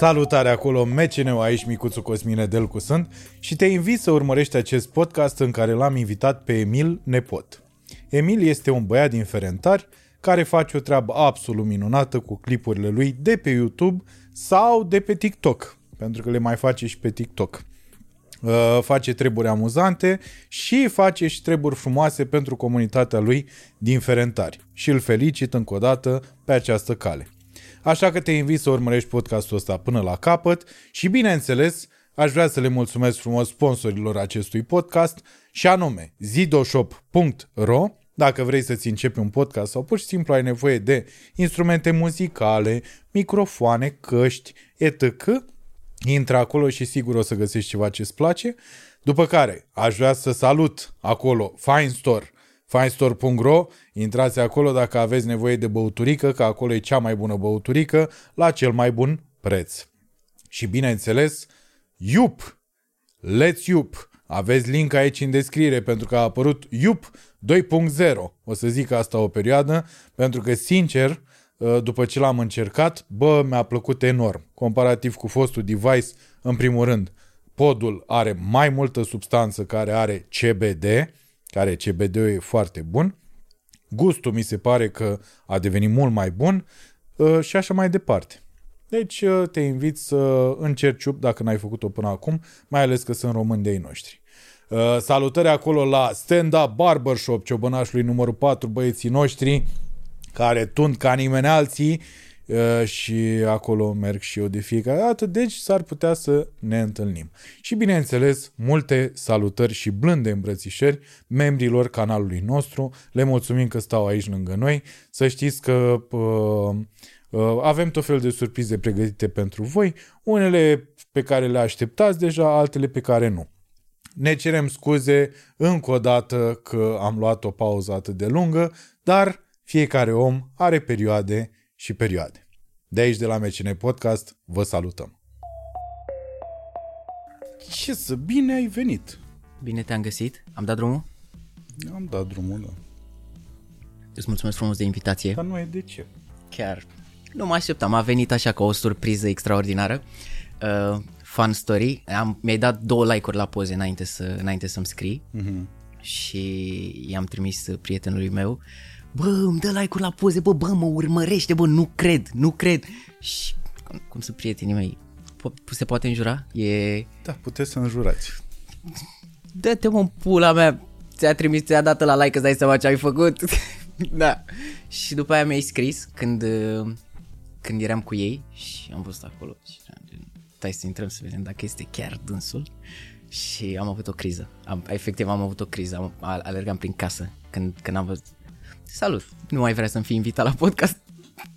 Salutare acolo, meceneu aici, micuțul Cosmine Delcu sunt și te invit să urmărești acest podcast în care l-am invitat pe Emil Nepot. Emil este un băiat din Ferentari care face o treabă absolut minunată cu clipurile lui de pe YouTube sau de pe TikTok, pentru că le mai face și pe TikTok. Uh, face treburi amuzante și face și treburi frumoase pentru comunitatea lui din Ferentari. Și îl felicit încă o dată pe această cale. Așa că te invit să urmărești podcastul ăsta până la capăt și, bineînțeles, aș vrea să le mulțumesc frumos sponsorilor acestui podcast și anume zidoshop.ro dacă vrei să-ți începi un podcast sau pur și simplu ai nevoie de instrumente muzicale, microfoane, căști, etc., intră acolo și sigur o să găsești ceva ce îți place. După care aș vrea să salut acolo Fine Store, finestore.ro, intrați acolo dacă aveți nevoie de băuturică, că acolo e cea mai bună băuturică, la cel mai bun preț. Și bineînțeles, Iup, Let's Iup, aveți link aici în descriere pentru că a apărut Iup 2.0. O să zic asta o perioadă, pentru că sincer, după ce l-am încercat, bă, mi-a plăcut enorm. Comparativ cu fostul device, în primul rând, podul are mai multă substanță care are CBD, care CBD-ul e foarte bun. Gustul mi se pare că a devenit mult mai bun uh, și așa mai departe. Deci uh, te invit să încerci up dacă n-ai făcut-o până acum, mai ales că sunt români de ei noștri. Uh, salutări acolo la Stand Up Barbershop, ciobănașului numărul 4, băieții noștri, care tund ca nimeni alții Uh, și acolo merg și eu de fiecare dată, deci s-ar putea să ne întâlnim. Și bineînțeles, multe salutări și blânde îmbrățișări membrilor canalului nostru. Le mulțumim că stau aici lângă noi. Să știți că uh, uh, avem tot felul de surprize pregătite pentru voi, unele pe care le așteptați deja, altele pe care nu. Ne cerem scuze încă o dată că am luat o pauză atât de lungă, dar fiecare om are perioade și perioade. De aici, de la MCN Podcast, vă salutăm. Ce să bine ai venit! Bine te-am găsit. Am dat drumul? Am dat drumul, da. Îți mulțumesc frumos de invitație. Dar nu e de ce. Chiar nu mă așteptam. A venit așa ca o surpriză extraordinară. Uh, fun story. Am, mi-ai dat două like-uri la poze înainte, să, înainte să-mi scrii. Uh-huh. Și i-am trimis prietenului meu. Uh, bă, îmi dă like-uri la poze, bă, bă, mă urmărește, bă, nu cred, nu cred. Și cum, cum sunt prietenii mei? Po- se poate înjura? E... Da, puteți să înjurați. Dă-te mă pula mea, ți-a trimis, ți-a dat la like, îți dai seama ce ai făcut. da. Și după aia mi-ai scris când, când eram cu ei și am văzut acolo și stai să intrăm să vedem dacă este chiar dânsul și am avut o criză. Am, efectiv am avut o criză, am, alergam prin casă când, când am văzut salut, nu mai vrea să-mi fii invitat la podcast?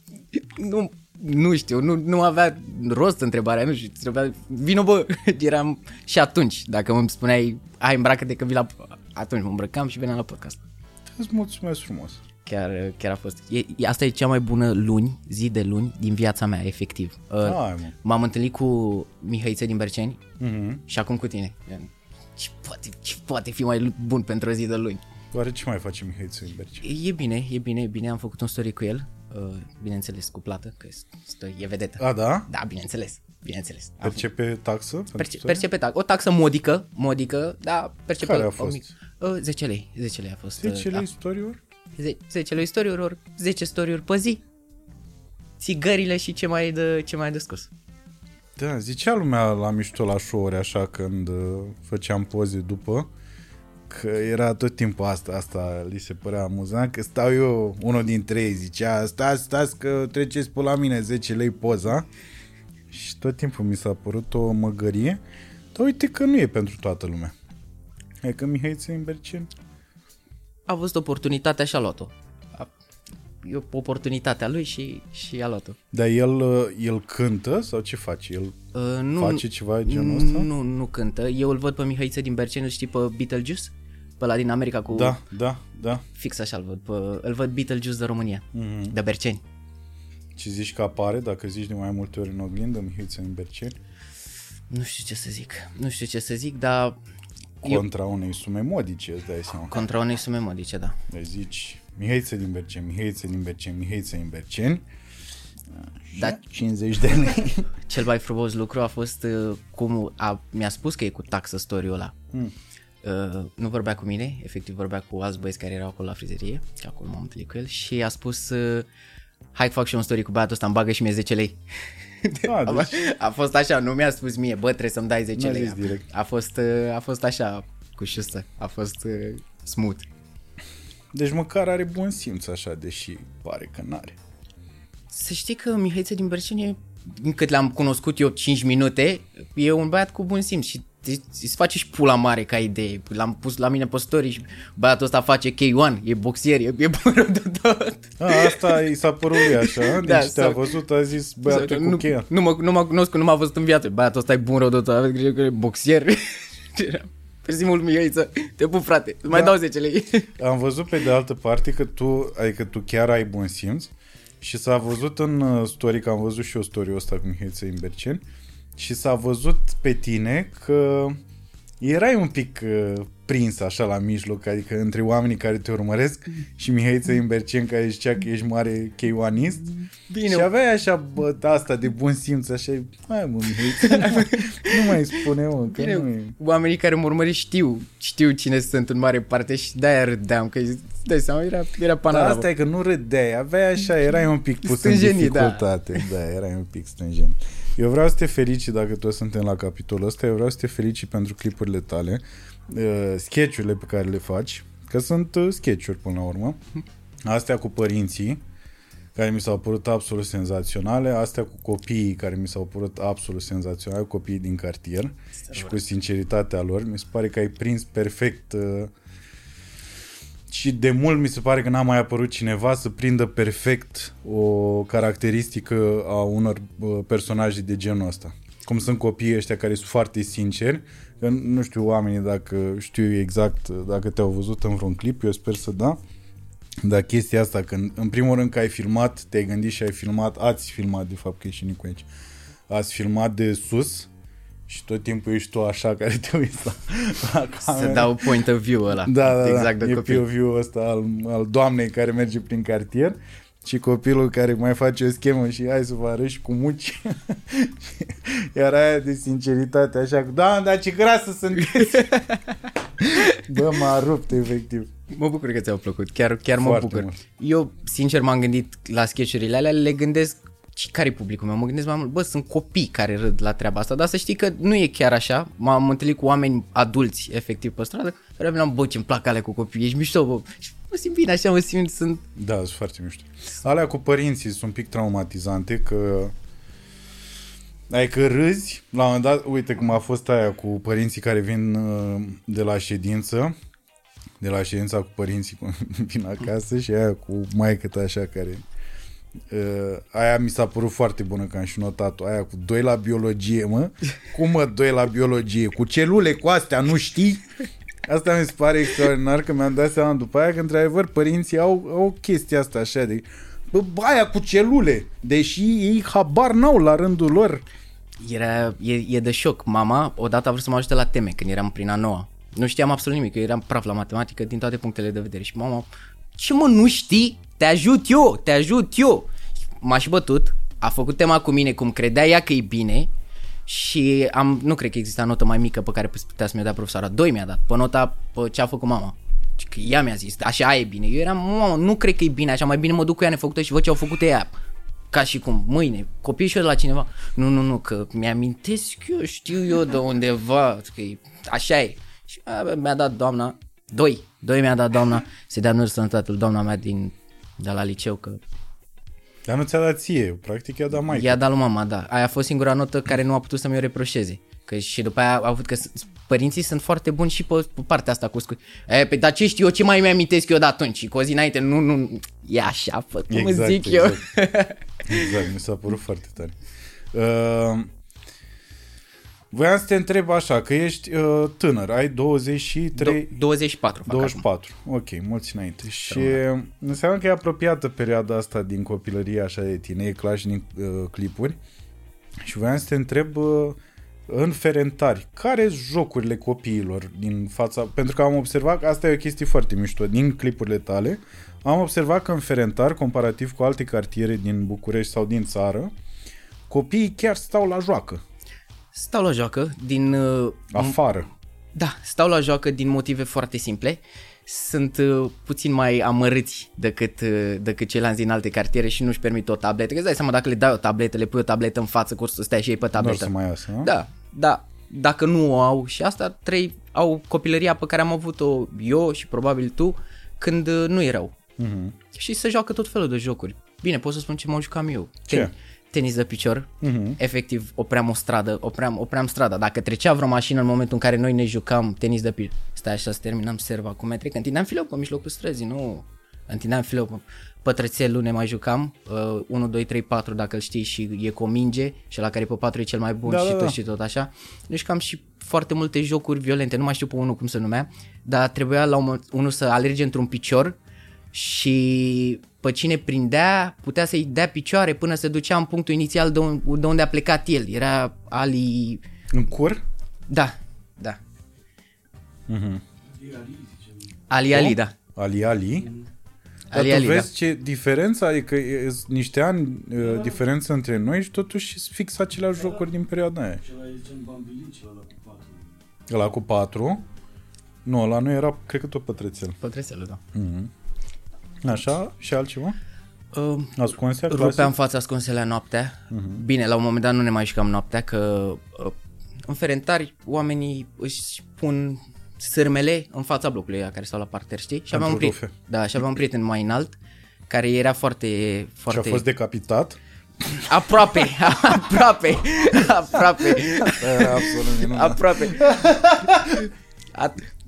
nu, nu știu, nu, nu avea rost întrebarea, nu știu, trebuia, vină bă, eram și atunci, dacă îmi spuneai, hai îmbracă-te că vii la, atunci mă îmbrăcam și veneam la podcast. Îți mulțumesc frumos. Chiar, chiar a fost. E, asta e cea mai bună luni, zi de luni din viața mea, efectiv. Hai, mă. M-am întâlnit cu Mihăiță din Berceni uh-huh. și acum cu tine. Ce poate, ce poate fi mai bun pentru o zi de luni? Oare ce mai face Mihai Țuimberci? E bine, e bine, e bine. Am făcut un story cu el, uh, bineînțeles cu plată, că stă, e vedetă. A, da? Da, bineînțeles, bineînțeles. Percepe taxă? Perce, percepe taxă. O taxă modică, modică, da, percepe... Care a fost? O, uh, 10 lei, 10 lei a fost. 10 lei da. story-uri? 10 lei story ori 10 story-uri pe zi. Țigările și ce mai de, ce mai de scos. Da, zicea lumea la mișto la show așa când uh, făceam poze după că era tot timpul asta, asta li se părea amuzant, că stau eu, unul dintre ei zicea, stați, stați că treceți pe la mine 10 lei poza și tot timpul mi s-a părut o măgărie, dar uite că nu e pentru toată lumea. E că Mihai Țimbercen a văzut oportunitatea și a luat-o. E oportunitatea lui și, și a luat-o. Dar el, el cântă sau ce face? El uh, nu, face ceva de genul ăsta? Nu, nu cântă. Eu îl văd pe Mihaiță din Bercen, îl știi pe Beetlejuice? Pe la din America cu... Da, da, da. Fix așa îl văd. Pe, îl văd Beetlejuice de România, mm-hmm. de Berceni. Ce zici că apare, dacă zici de mai multe ori în oglindă, Mihaiță din Berceni? Nu știu ce să zic. Nu știu ce să zic, dar... Contra eu... unei sume modice, îți dai seama. Contra unei sume modice, da. Deci zici Mihaiță din Berceni, Mihaiță din Berceni, Mihaiță din Berceni. Da. 50 de lei. Cel mai frumos lucru a fost uh, cum a, mi-a spus că e cu taxă story-ul ăla. Hmm. Uh, nu vorbea cu mine, efectiv vorbea cu alți băieți care erau acolo la frizerie, că acolo m-am întâlnit cu el și a spus uh, hai că fac și eu un story cu băiatul ăsta, îmi bagă și mie 10 lei. A, deci, A fost așa, nu mi-a spus mie, bă, trebuie să-mi dai 10 N-a lei. zis direct. A fost, uh, a fost așa, cu șustă, a fost uh, smooth. deci măcar are bun simț așa, deși pare că n-are. Să știi că Mihaiță din Berceni, din cât l-am cunoscut eu 5 minute, e un băiat cu bun simț și îți face și pula mare ca idee. L-am pus la mine pe story și băiatul ăsta face K1, e boxier, e, e bun rău de tot. A, asta i s-a părut lui așa, deci Da, te-a sau- văzut, a zis, băiatul nu, cu cheia. nu, mă, nu m-a cunoscut, nu m-a văzut în viață. Băiatul ăsta e bun rău de tot, aveți grijă că e boxier. Perzi mult Mihaiță, te pup frate, îți mai Da. dau 10 lei. Am văzut pe de altă parte că tu, adică tu chiar ai bun simț și s-a văzut în uh, story, că am văzut și eu story-ul ăsta cu Mihaiță Imbercen și s-a văzut pe tine că erai un pic uh, prins așa la mijloc, adică între oamenii care te urmăresc și Mihaiță Imbercen care zicea că ești mare cheiuanist Bine. și aveai așa bă, asta de bun simț, așa, hai mă Mihaiță, nu mai, nu mai spune mă, că Bine, nu e. oamenii care mă urmăresc știu, știu cine sunt în mare parte și de-aia râdeam, că îți dai seama, era, era Dar panada. asta e că nu râdeai, aveai așa, erai un pic pus în Stânjenit, da. dificultate. Da. da, erai un pic stânjen. Eu vreau să te felicit dacă toți suntem la capitolul ăsta, eu vreau să te felicit pentru clipurile tale, uh, sketch-urile pe care le faci, că sunt uh, sketch-uri până la urmă. Astea cu părinții, care mi s-au părut absolut senzaționale, astea cu copiii care mi s-au părut absolut senzaționale, copiii din cartier și cu sinceritatea lor. Mi se pare că ai prins perfect uh, și de mult mi se pare că n-a mai apărut cineva să prindă perfect o caracteristică a unor uh, personaje de genul ăsta. Cum sunt copiii ăștia care sunt foarte sinceri, că nu știu oamenii dacă știu exact uh, dacă te-au văzut în vreun clip, eu sper să da. Dar chestia asta, când în primul rând că ai filmat, te-ai gândit și ai filmat, ați filmat de fapt că e și Nicu aici, ați filmat de sus și tot timpul ești tu așa care te uiți la, la Să cameră. dau point of view ăla. Da, da, exact da. de e copil. POV-ul ăsta al, al doamnei care merge prin cartier și copilul care mai face o schemă și hai să vă arăt și cu muci. Iar aia de sinceritate, așa cu, da, dar ce grasă sunteți! Bă, m-a rupt, efectiv. Mă bucur că ți-au plăcut, chiar, chiar mă Foarte bucur. mult. Eu, sincer, m-am gândit la sketchurile alea, le gândesc și care e publicul meu? Mă gândesc mai mult, bă, sunt copii care râd la treaba asta, dar să știi că nu e chiar așa. M-am întâlnit cu oameni adulți, efectiv, pe stradă, care mi-am, bă, ce-mi plac alea cu copii, ești mișto, bă. Și mă simt bine, așa mă simt, sunt... Da, sunt foarte mișto. Alea cu părinții sunt un pic traumatizante, că Adică râzi, la un moment dat, uite cum a fost aia cu părinții care vin uh, de la ședință, de la ședința cu părinții cum vin acasă și aia cu maică ta așa care... Uh, aia mi s-a părut foarte bună că am și notat-o. Aia cu doi la biologie, mă. Cum mă, doi la biologie? Cu celule, cu astea, nu știi? Asta mi se pare extraordinar că mi-am dat seama după aia că într-adevăr părinții au, au chestia asta așa de bă, aia cu celule, deși ei habar n-au la rândul lor. Era, e, e de șoc. Mama odată a vrut să mă ajute la teme când eram prin a noua. Nu știam absolut nimic, eu eram praf la matematică din toate punctele de vedere și mama, ce mă, nu știi? Te ajut eu, te ajut eu. M-aș și bătut, a făcut tema cu mine cum credea ea că e bine și am, nu cred că exista notă mai mică pe care putea să mi-o dea profesoara. Doi mi-a dat, pe nota pe ce a făcut mama. Și că ea mi-a zis, așa e bine. Eu eram, mamă, nu cred că e bine așa, mai bine mă duc cu ea nefăcută și văd ce au făcut ea. Ca și cum, mâine, copii și eu de la cineva. Nu, nu, nu, că mi-amintesc eu, știu eu de undeva, că e, așa e. Și a, mi-a dat doamna, doi, doi mi-a dat doamna, să dea nu sănătate lui doamna mea din, de la liceu, că Dar nu ți-a dat ție, practic i-a dat mai. i-a dat lui mama, da. Aia a fost singura notă care nu a putut să-mi o reproșeze. Că și după aia a avut că s- părinții sunt foarte buni și pe, pe partea asta cu scu... E, pe, dar ce știu eu, ce mai mi-amintesc eu de atunci? Și cu o zi înainte, nu, nu, e așa, fă, cum Exact, zic exact. eu. Exact, mi s-a părut foarte tare. Uh, voiam să te întreb așa, că ești uh, tânăr, ai 23... Do- 24 fac 24, ok, mulți înainte. Și înseamnă că e apropiată perioada asta din copilărie așa de tine, e clar și din uh, clipuri. Și voiam să te întreb uh, în ferentari, care sunt jocurile copiilor din fața... Pentru că am observat că asta e o chestie foarte mișto din clipurile tale. Am observat că în ferentari, comparativ cu alte cartiere din București sau din țară, copiii chiar stau la joacă, Stau la joacă din... uh, afară. Da, stau la joacă din motive foarte simple. Sunt uh, puțin mai amărâți decât, uh, decât ceilalți din alte cartiere și nu-și permit o tabletă. Că îți dai seama dacă le dai o tabletă, le pui o tabletă în față, cu să stai și ei pe Nu or tabletă. să mai iasă, nu? Da, da. Dacă nu o au și asta, trei au copilăria pe care am avut-o eu și probabil tu când uh, nu erau. Mhm. Și se joacă tot felul de jocuri. Bine, pot să spun ce mă jucam eu. Ce? Tenis de picior. Mhm. Efectiv, opream o stradă, opream, opream strada. Dacă trecea vreo mașină în momentul în care noi ne jucam tenis de picior, stai așa să terminam serva cu metri, că întindeam filou pe mijlocul străzii, nu... Întindeam filou pe pătrățelul, ne mai jucam, uh, 1, 2, 3, 4 dacă îl știi și e cu o minge și la care pe 4 e cel mai bun Da, și da, tot da. și tot așa. Ne jucam și foarte multe jocuri violente, nu mai știu pe unul cum se numea, dar trebuia la un moment- unul să alerge într-un picior și pe cine prindea putea să-i dea picioare până se ducea în punctul inițial de, un, de unde a plecat el. Era Ali... În cur? Da, da. Mhm. Ali Ali, da. Ali Ali. Dar Ali tu Ali, da. vezi ce diferență, adică e sunt niște ani uh, diferență între noi și totuși sunt fix aceleași jocuri din perioada aia. Și ăla zicem bambilici, ăla cu patru. Ăla cu patru. Nu, ăla nu era, cred că tot pătrățel. Pătreselul, da. Așa, și altceva? Uh, Ascunsea, rupeam clasic? fața ascunselea noaptea. Bine, la un moment dat nu ne mai jucam noaptea, că uh, în ferentari oamenii își pun sârmele în fața blocului ăia care stau la parter, știi? Și aveam un Pentru prieten, da, și aveam un prieten mai înalt care era foarte, Și foarte... a fost decapitat? Aproape, aproape, aproape, Era absolut minunat. aproape. A,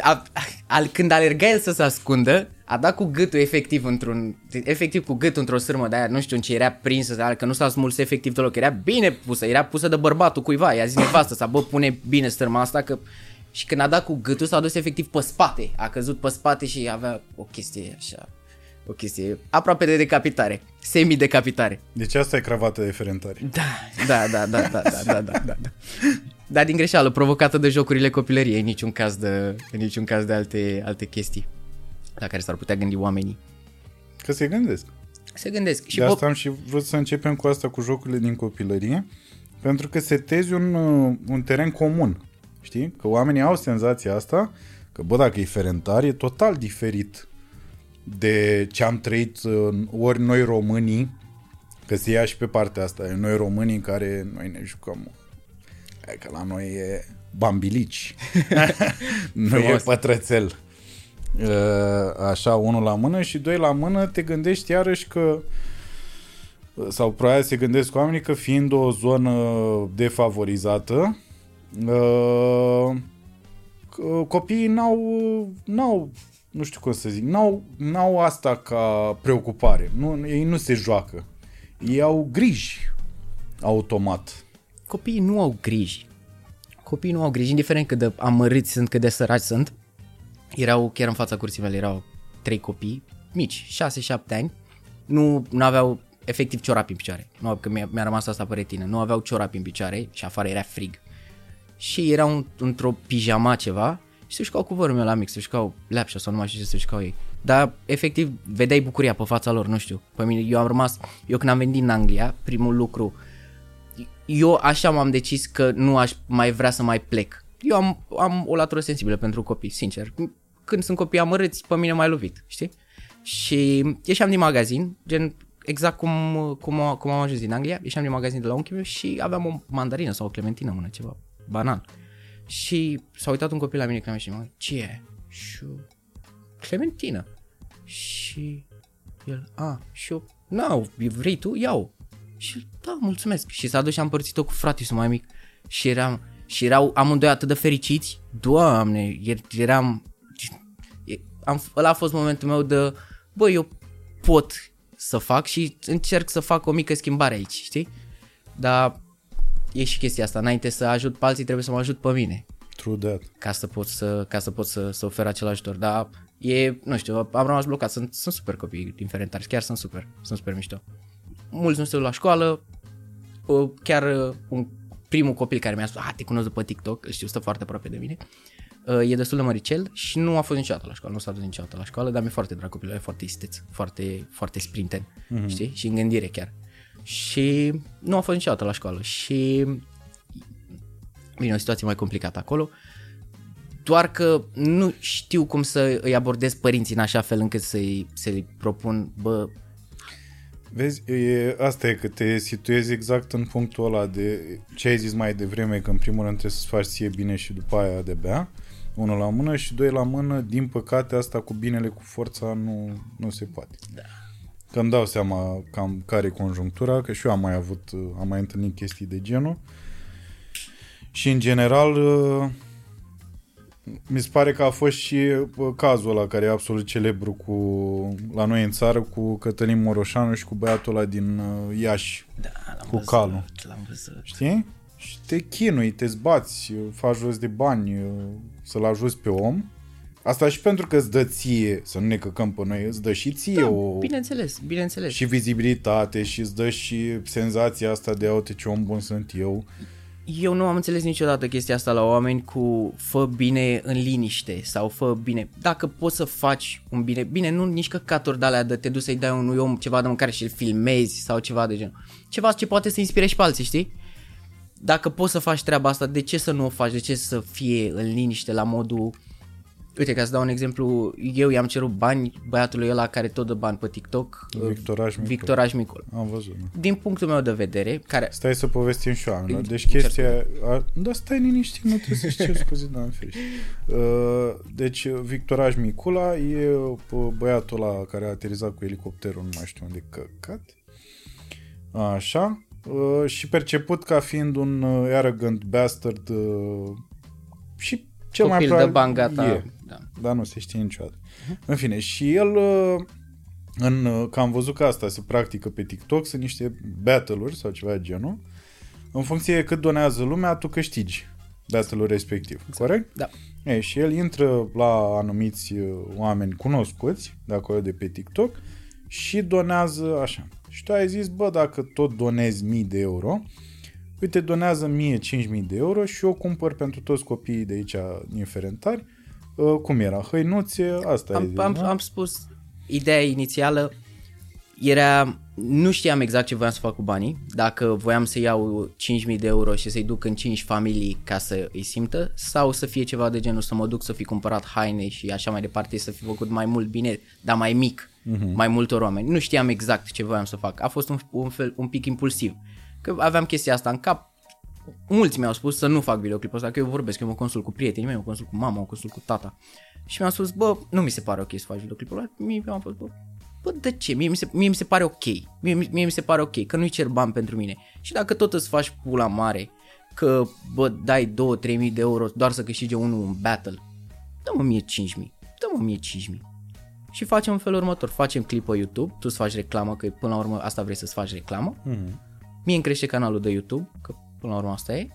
a, a, când alerga el să se ascundă, a dat cu gâtul efectiv într-un, efectiv cu gâtul într-o sârmă de aia, nu știu în ce era prinsă, că nu s-a smuls efectiv deloc, era bine pusă, era pusă de bărbatul cuiva, i-a zis nevastă să bă, pune bine sârma asta că și când a dat cu gâtul s-a dus efectiv pe spate, a căzut pe spate și avea o chestie așa, o chestie aproape de decapitare, semi-decapitare. Deci asta e cravata de ferentari. Da, da, da, da, da, da, da, da. da. Dar din greșeală, provocată de jocurile copilăriei, în niciun caz de, în niciun caz de alte, alte chestii la care s-ar putea gândi oamenii. Că se gândesc. Se gândesc. Și de Bob, asta am și vrut să începem cu asta, cu jocurile din copilărie, pentru că setezi un, uh, un teren comun. Știi? Că oamenii au senzația asta, că bă, dacă e ferentar, e total diferit de ce am trăit uh, ori noi românii, că se ia și pe partea asta, e noi românii în care noi ne jucăm. Hai că la noi e bambilici, nu e Frumos. pătrățel. Uh, Așa, unul la mână și doi la mână, te gândești iarăși că sau probabil se gândesc oamenii că fiind o zonă defavorizată, uh, că copiii n-au, n-au, nu știu cum să zic, n-au, n-au asta ca preocupare. Nu, ei nu se joacă. Ei au griji automat. Copiii nu au griji. Copiii nu au griji, indiferent cât de amărâți sunt, cât de săraci sunt. Erau, chiar în fața curții mele, erau trei copii, mici, 6-7 ani, nu, nu aveau efectiv ciorapi în picioare. Nu, că mi-a, mi-a rămas asta pe retină. Nu aveau ciorapi în picioare și afară era frig. Și erau într-o pijama ceva și se jucau cu vărul meu la mic, se jucau leapșa sau nu mai știu ce se jucau ei. Dar efectiv vedeai bucuria pe fața lor, nu știu. Pe mine, eu am rămas, eu când am venit în Anglia, primul lucru, eu așa m-am decis că nu aș mai vrea să mai plec. Eu am, am o latură sensibilă pentru copii, sincer. Când sunt copii amărâți, pe mine m-ai lovit, știi? Și ieșeam din magazin, gen exact cum, cum, cum am ajuns din Anglia, ieșeam din magazin de la unchiul meu și aveam o mandarină sau o clementină în mână, ceva, banan. Și s-a uitat un copil la mine când am ieșit, mă, ce e? Și eu, clementină. Și el, a, și eu, nu, vrei tu? Iau. Și el, da, mulțumesc. Și s-a dus și am împărțit-o cu fratisul mai mic. Și eram, și erau amândoi atât de fericiți. Doamne, er- eram... e- Am, ăla a fost momentul meu de, bă, eu pot să fac și încerc să fac o mică schimbare aici, știi? Dar e și chestia asta, înainte să ajut pe alții trebuie să mă ajut pe mine True that. ca să pot să, ca să, pot să, să ofer acel ajutor, dar e, nu știu, am rămas blocat, sunt, sunt super copii din Ferentari, chiar sunt super, sunt super mișto. Mulți nu se duc la școală, uh, chiar uh, un primul copil care mi-a spus, ah, te cunosc după TikTok, îl știu, stă foarte aproape de mine. Uh, e destul de măricel și nu a fost niciodată la școală, nu s-a dus niciodată la școală, dar mi-e foarte drag copilul, e foarte isteț, foarte, foarte sprinten, mm-hmm. știi? Și în gândire chiar. Și nu a fost niciodată la școală și vine o situație mai complicată acolo, doar că nu știu cum să îi abordez părinții în așa fel încât să-i, să-i propun, bă, Vezi, e, asta e că te situezi exact în punctul ăla de ce ai zis mai devreme, că în primul rând trebuie să-ți faci ție bine și după aia de bea, unul la mână și doi la mână, din păcate asta cu binele, cu forța nu, nu se poate. Da. Că îmi dau seama cam care e conjunctura, că și eu am mai avut, am mai întâlnit chestii de genul și în general mi se pare că a fost și cazul ăla care e absolut celebru cu, la noi în țară cu Cătălin Moroșanu și cu băiatul ăla din uh, Iași, Da, l-am cu văzut, calul. L-am văzut. Știi? Și te chinui, te zbați, faci jos de bani uh, să-l ajuți pe om. Asta și pentru că îți dă ție, să nu ne căcăm pe noi, îți dă și ție Da, o, bineînțeles, bineînțeles. și vizibilitate și îți dă și senzația asta de a uite ce om bun sunt eu. Eu nu am înțeles niciodată chestia asta la oameni cu fă bine în liniște sau fă bine. Dacă poți să faci un bine, bine, nu nici căcaturi de alea de te duci să-i dai unui om ceva de mâncare și îl filmezi sau ceva de genul. Ceva ce poate să inspire și pe alții, știi? Dacă poți să faci treaba asta, de ce să nu o faci? De ce să fie în liniște la modul... Uite, ca să dau un exemplu, eu i-am cerut bani băiatului ăla care tot dă bani pe TikTok, Victoraș Micol. Victoraș Micol. Am văzut. da. Din punctul meu de vedere, care Stai să povestim și oamenilor. Deci Cer chestia... A, da, stai liniștit, nu trebuie să-și cer scuze, doamne ferește. Uh, deci Victoraj Micula e uh, băiatul ăla care a aterizat cu elicopterul, nu mai știu unde căcat. Așa. Uh, și perceput ca fiind un uh, arrogant bastard uh, și cel mai copil de probabil bani gata. e. Da. Dar nu se știe niciodată. În fine, și el, uh, în, uh, că am văzut că asta se practică pe TikTok, sunt niște battle-uri sau ceva de genul. În funcție de cât donează lumea, tu câștigi battle-ul respectiv. Corect? Da. Ei, și el intră la anumiți uh, oameni cunoscuți de acolo de pe TikTok și donează așa. Și tu ai zis, bă, dacă tot donezi mii de euro, uite, donează mie 5.000 de euro și eu cumpăr pentru toți copiii de aici din Ferentari, uh, cum era, hăinuțe, asta ai am, zis, am, nu? am spus, ideea inițială era, nu știam exact ce voiam să fac cu banii, dacă voiam să iau 5.000 de euro și să-i duc în 5 familii ca să îi simtă, sau să fie ceva de genul să mă duc să fi cumpărat haine și așa mai departe, să fi făcut mai mult bine, dar mai mic, uh-huh. mai multor oameni. Nu știam exact ce voiam să fac, a fost un, un, fel, un pic impulsiv, că aveam chestia asta în cap, mulți mi-au spus să nu fac videoclipul ăsta, că eu vorbesc, eu mă consult cu prietenii mei, mă consult cu mama, mă consult cu tata. Și mi-au spus, bă, nu mi se pare ok să faci videoclipul ăla. Mie mi-am fost, bă, bă, de ce? Mie mi se, mie mi se pare ok. Mie, mie mi se pare ok, că nu-i cer bani pentru mine. Și dacă tot îți faci pula mare, că, bă, dai 2-3 mii de euro doar să câștige unul un battle, dă-mă mie 5 mii, dă-mă mie 5 mii. Și facem în felul următor, facem clip pe YouTube, tu îți faci reclamă, că până la urmă asta vrei să-ți faci reclamă, Mhm. mie îmi crește canalul de YouTube, că până la urmă asta e,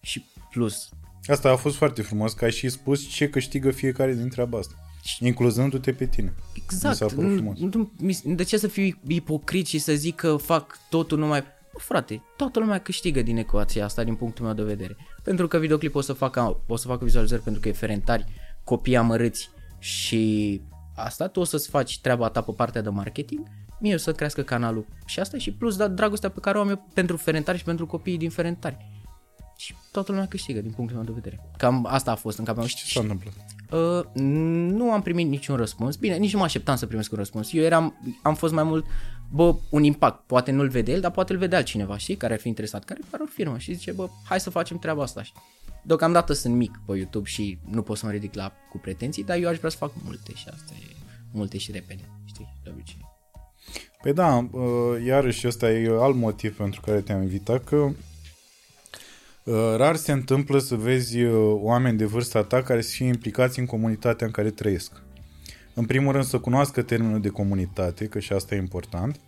și plus Asta a fost foarte frumos, că ai și spus ce câștigă fiecare din treaba asta. Incluzându-te pe tine. Mi s-a Exact. părut Nu, frumos. nu, mi- de ce să fiu ipocrit și să zic că fac totul numai... Bă, frate, toată lumea câștigă din ecuația asta din punctul meu de vedere. Pentru că videoclipul o să facă, o să facă vizualizări pentru că e ferentari, copii amărâți și asta, tu o să-ți faci treaba ta pe partea de marketing, mie o să crească canalul și asta și plus da, dragostea pe care o am eu pentru ferentari și pentru copiii din ferentari. Și toată lumea câștigă din punctul meu de vedere. Cam asta a fost în capul meu. Ce s-a întâmplat? Uh, nu am primit niciun răspuns. Bine, nici nu mă așteptam să primesc un răspuns. Eu eram, am fost mai mult, bă, un impact. Poate nu-l vede el, dar poate îl vede altcineva, știi, care ar fi interesat, care are o firmă și zice, bă, hai să facem treaba asta. știi. Deocamdată sunt mic pe YouTube și nu pot să mă ridic la cu pretenții, dar eu aș vrea să fac multe și asta e multe și repede, știi, de obicei. Păi da, uh, iarăși ăsta e alt motiv pentru care te-am invitat, că uh, rar se întâmplă să vezi uh, oameni de vârsta ta care să fie implicați în comunitatea în care trăiesc. În primul rând să cunoască termenul de comunitate, că și asta e important,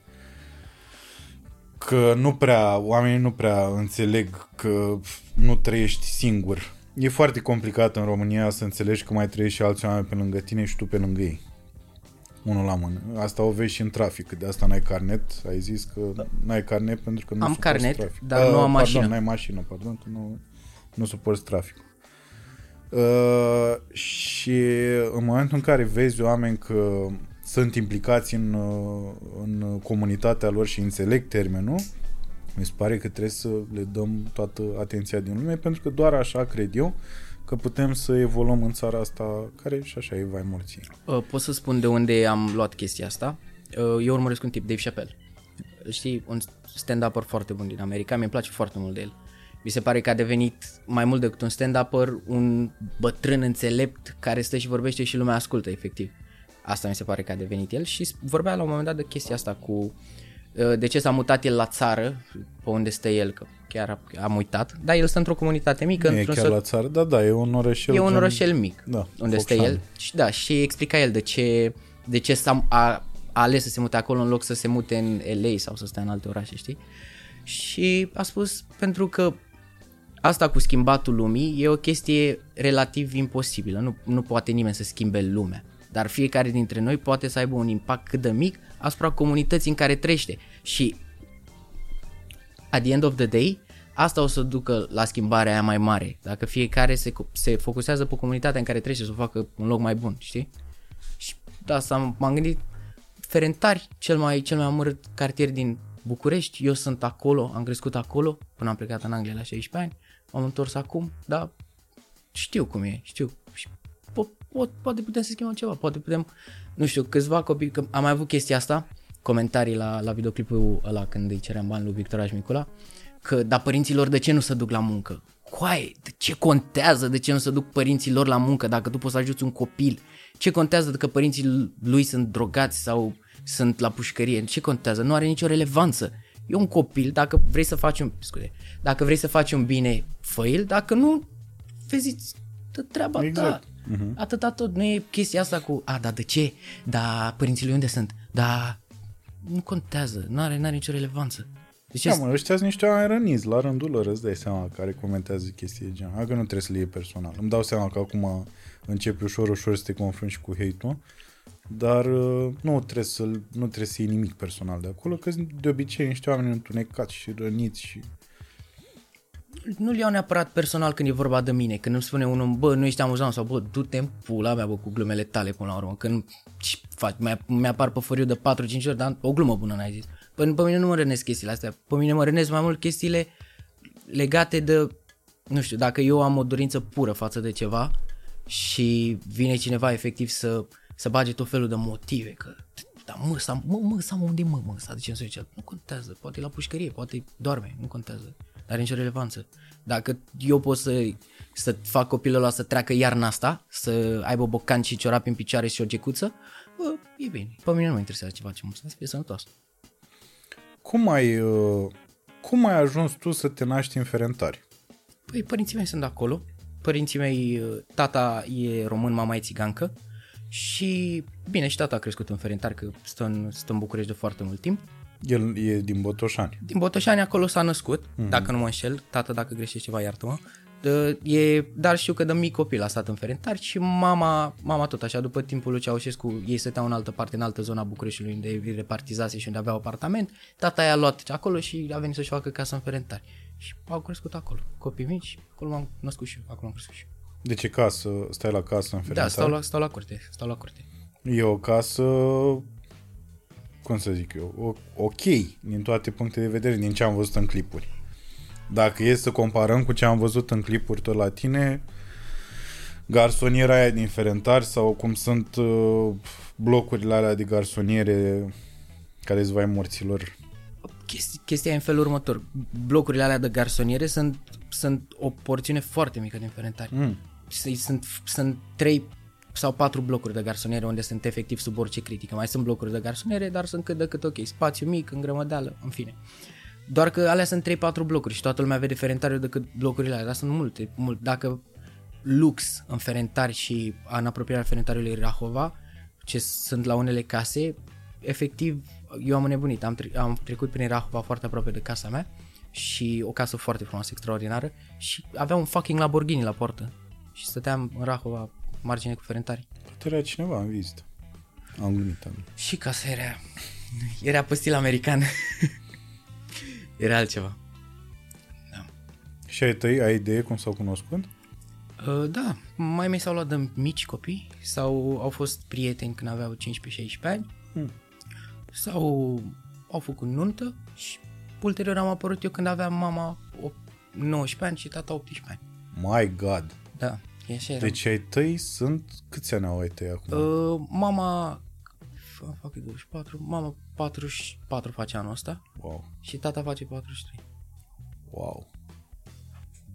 că nu prea, oamenii nu prea înțeleg că nu trăiești singur. E foarte complicat în România să înțelegi că mai trăiești și alți oameni pe lângă tine și tu pe lângă ei. Unul la mână. Asta o vezi și în trafic, de asta n-ai carnet. Ai zis că da. n-ai carnet pentru că nu Am suporți carnet, trafic. dar nu am mașină. Pardon, n-ai mașină, pardon, că nu, nu suporți traficul. Uh, și în momentul în care vezi oameni că sunt implicați în, uh, în comunitatea lor și înțeleg termenul, mi se pare că trebuie să le dăm toată atenția din lume, pentru că doar așa cred eu că putem să evoluăm în țara asta, care și așa e vai morții. Uh, pot să spun de unde am luat chestia asta. Uh, eu urmăresc un tip, Dave Chappelle. Știi, un stand-upper foarte bun din America, mi-e place foarte mult de el. Mi se pare că a devenit mai mult decât un stand-upper, un bătrân înțelept care stă și vorbește și lumea ascultă, efectiv. Asta mi se pare că a devenit el și vorbea la un moment dat de chestia asta cu uh, de ce s-a mutat el la țară, pe unde stă el, că chiar am uitat, dar el stă într-o comunitate mică, Nu e într-un chiar sol- la țară, da, da, e un orășel. E un gen- orășel mic Da, unde stă Focșani. el. Și da, și explica el de ce, de ce s-a, a, a ales să se mute acolo în loc să se mute în LA sau să stea în alte orașe, știi? Și a spus pentru că asta cu schimbatul lumii e o chestie relativ imposibilă. Nu, nu poate nimeni să schimbe lumea. Dar fiecare dintre noi poate să aibă un impact cât de mic asupra comunității în care trăiește. Și at the end of the day, asta o să ducă la schimbarea aia mai mare. Dacă fiecare se, se focusează pe comunitatea în care trece să o facă un loc mai bun, știi? Și da, asta m-am gândit, Ferentari, cel mai, cel mai amărât cartier din București, eu sunt acolo, am crescut acolo, până am plecat în Anglia la 16 ani, m-am întors acum, dar știu cum e, știu. Și po- po- poate putem să schimbăm ceva, poate putem, nu știu, câțiva copii, că am mai avut chestia asta, comentarii la, la videoclipul ăla când îi ceream bani lui Victor Micula, că da părinților de ce nu se duc la muncă? Coaie, de ce contează de ce nu se duc părinții lor la muncă dacă tu poți să ajuți un copil? Ce contează că părinții lui sunt drogați sau sunt la pușcărie? Ce contează? Nu are nicio relevanță. E un copil, dacă vrei să faci un, scuze, dacă vrei să faci un bine, fă dacă nu, vezi de treaba Exact. ta. Uh-huh. Atâta tot, nu e chestia asta cu, a, dar de ce? Da, părinții lui unde sunt? Da, nu contează, nu are, n-are nicio relevanță. Deci Da, este- mă, ăștia sunt niște oameni răniți la rândul lor, îți dai seama, care comentează chestii de genul. Hai că nu trebuie să le iei personal. Îmi dau seama că acum începi ușor, ușor să te confrunți și cu hate-ul, dar uh, nu trebuie, să nu trebuie să iei nimic personal de acolo, că sunt de obicei niște oameni întunecați și răniți și... nu-l iau neapărat personal când e vorba de mine, când îmi spune unul, bă, nu ești amuzant sau bă, du-te în pula mea, bă, cu glumele tale până la urmă, când ce faci, mi- mi-apar pe foriu de 4-5 ori, dar o glumă bună n-ai zis. Pe, pe mine nu mă rănesc chestiile astea, pe mine mă rănesc mai mult chestiile legate de, nu știu, dacă eu am o dorință pură față de ceva și vine cineva efectiv să, să bage tot felul de motive, că da, mă, sau, mă, mă, sau unde mă, mă, sau de ce nu se zice, nu contează, poate e la pușcărie, poate doarme, nu contează, nu are nicio relevanță. Dacă eu pot să, să fac copilul ăla să treacă iarna asta, să aibă bocan și ciorapi în picioare și o gecuță, bă, e bine, pe mine nu mă interesează ce facem, să fie sănătos. Cum ai, uh, cum ai ajuns tu să te naști în Ferentari? Păi părinții mei sunt de acolo. Părinții mei, tata e român, mama e țigancă și bine, și tata a crescut în Ferentar, că stă în, stă în București de foarte mult timp. El e din Botoșani. Din Botoșani acolo s-a născut, mm-hmm. dacă nu mă înșel, tata dacă greșește ceva iartă-mă. De, e, dar știu că de mic copil a stat în Ferentar și mama, mama tot așa, după timpul lui Ceaușescu, ei stăteau în altă parte, în altă zona Bucureștiului, unde îi repartizase și unde aveau apartament. Tata i-a luat acolo și a venit să-și facă casă în Ferentari. Și au crescut acolo, copii mici, acolo m-am născut și eu, acolo am crescut și eu. De ce casă? Stai la casă în Ferentari? Da, stau la, stau la curte, stau la curte. E o casă, cum să zic eu, o- ok din toate punctele de vedere, din ce am văzut în clipuri. Dacă e să comparăm cu ce am văzut în clipuri tot la tine, garsoniera aia din Ferentari sau cum sunt uh, blocurile alea de garsoniere care îți vai morților. Chestia, chestia e în felul următor. Blocurile alea de garsoniere sunt, sunt o porțiune foarte mică din Ferentari. Mm. Și Sunt, sunt trei sau patru blocuri de garsoniere unde sunt efectiv sub orice critică. Mai sunt blocuri de garsoniere, dar sunt cât de cât ok. Spațiu mic, în grămădeală, în fine. Doar că alea sunt 3-4 blocuri și toată lumea vede Ferentariu decât blocurile alea, dar sunt multe. mult. Dacă lux în Ferentari și în apropierea Ferentariului Rahova, ce sunt la unele case, efectiv, eu am înnebunit. Am, tre- am trecut prin Rahova foarte aproape de casa mea și o casă foarte frumoasă, extraordinară și avea un fucking Lamborghini la poartă și stăteam în Rahova, margine cu Ferentari. Poate era cineva în vizită. Am glumit, am glumit. Și casa era, era pe stil american. era altceva. Și ai tăi, ai idee cum s-au cunoscut? Uh, da, mai mei s-au luat de mici copii sau au fost prieteni când aveau 15-16 ani Hmm. sau au făcut nuntă și ulterior am apărut eu când aveam mama o- 19 ani și tata 18 ani. My God! Da, e așa era. Deci ai tăi sunt... Câți ani au ai tăi acum? Uh, mama, f- fac eu 24, mama 44 face anul ăsta Wow, și tata face 43. wow.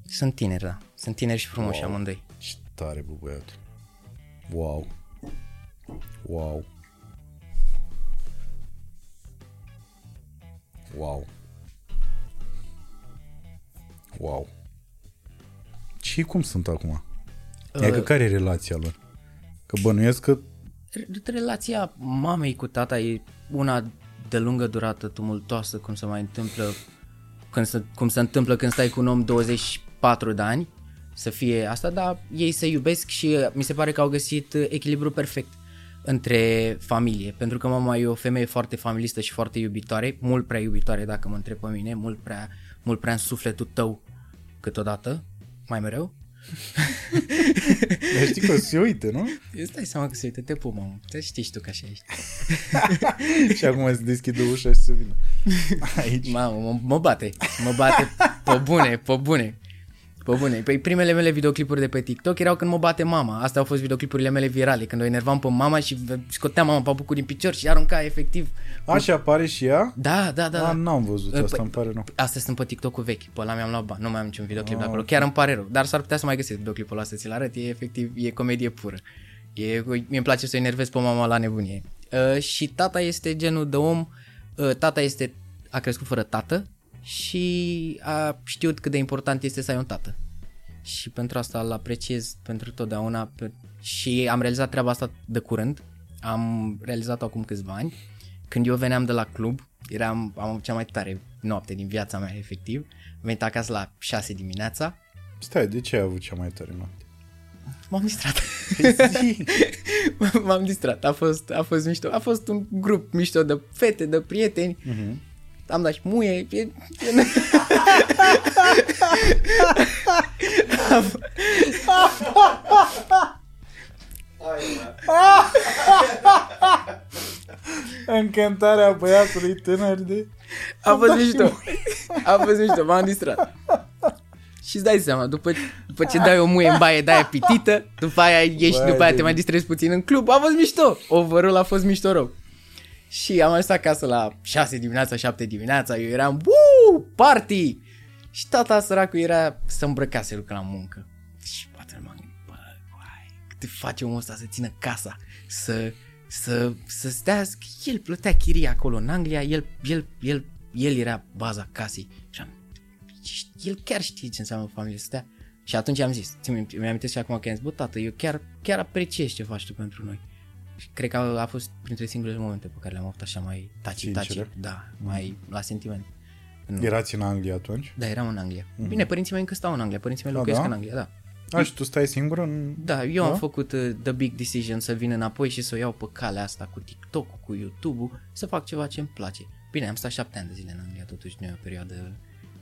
Sunt tineri, da. Sunt tineri și frumoși Wow. amândoi. Ce tare, bă, băiat. Wow. Wow. Wow. Wow. Și cum sunt acum? Uh, că care e relația lor? Că bănuiesc că... Re- Relația mamei cu tata e una de lungă durată, tumultoasă, cum se mai întâmplă, când se, cum se întâmplă când stai cu un om 24 de ani, să fie asta, dar ei se iubesc și uh, mi se pare că au găsit uh, echilibru perfect între familie, pentru că mama e o femeie foarte familistă și foarte iubitoare, mult prea iubitoare dacă mă întreb pe mine, mult prea, mult prea în sufletul tău câteodată, mai mereu. Dar știi că se uite, nu? Îți dai seama că se uită, te pup, mamă, te știi și tu că așa ești. și acum se deschide ușa și se vină. Aici. Mamă, mă, mă bate, mă bate pe bune, pe bune. Pe bune. Păi primele mele videoclipuri de pe TikTok erau când mă bate mama. Astea au fost videoclipurile mele virale, când o enervam pe mama și scoteam mama papucul din picior și arunca efectiv. Așa apare și ea? Da, da, da. Da, da. n-am văzut Păi- asta, îmi pare rău. Astea sunt pe TikTok-ul vechi, pe ăla mi-am luat bani, nu mai am niciun videoclip de Ah, acolo. Chiar îmi pare rău, dar s-ar putea să mai găsesc videoclipul ăla să ți-l arăt, e efectiv, e comedie pură. E, mie îmi place să enervez pe mama la nebunie. Uh, și tata este genul de om, uh, tata este, a crescut fără tată și a știut cât de important este să ai un tată. Și pentru asta îl apreciez pentru totdeauna pe, și am realizat treaba asta de curând, am realizat-o acum câțiva ani, când eu veneam de la club, eram, am avut cea mai tare noapte din viața mea, efectiv. Am venit acasă la 6 dimineața, Stai, de ce ai avut cea mai tare noapte? m-am distrat. Zi. m-am distrat, a fost, a fost mișto. A fost un grup mișto de fete, de prieteni. Mhm. Am dat și muie. E, e, Încântarea băiatului tânăr de... a fost mișto. A fost mișto, m-am distrat. Și îți dai seama, după, după ce dai o muie în baie, dai pitită, după aia ieși, Băi, după aia de- te mai distrezi puțin în club, a fost mișto. Overall a fost mișto rău. Și am ajuns acasă la 6 dimineața, 7 dimineața, eu eram, Woo, party! Și tata săracul era să îmbrăca să ducă la muncă. Și poate m-am gândit, bă, guai, cât te face omul ăsta să țină casa, să, să, să stea, el plătea chiria acolo în Anglia, el, el, el, el era baza casei. Și am, el chiar știe ce înseamnă familie să stea. Și atunci am zis, ți mi amintesc și acum că am zis, bă, tată, eu chiar, chiar apreciez ce faci tu pentru noi. Și cred că a, a fost printre singurele momente pe care le-am avut așa mai taci, taci, Sincere? da, mai la sentiment. Nu. Erați în Anglia atunci? Da, eram în Anglia. Bine, părinții mei încă stau în Anglia, părinții mei Ah, locuiesc da? în Anglia, da. A, și tu stai singur în... Da, eu Da? am făcut uh, the big decision să vin înapoi și să o iau pe calea asta cu TikTok, cu YouTube-ul, să fac ceva ce îmi place. Bine, am stat șapte ani de zile în Anglia, totuși nu e o perioadă,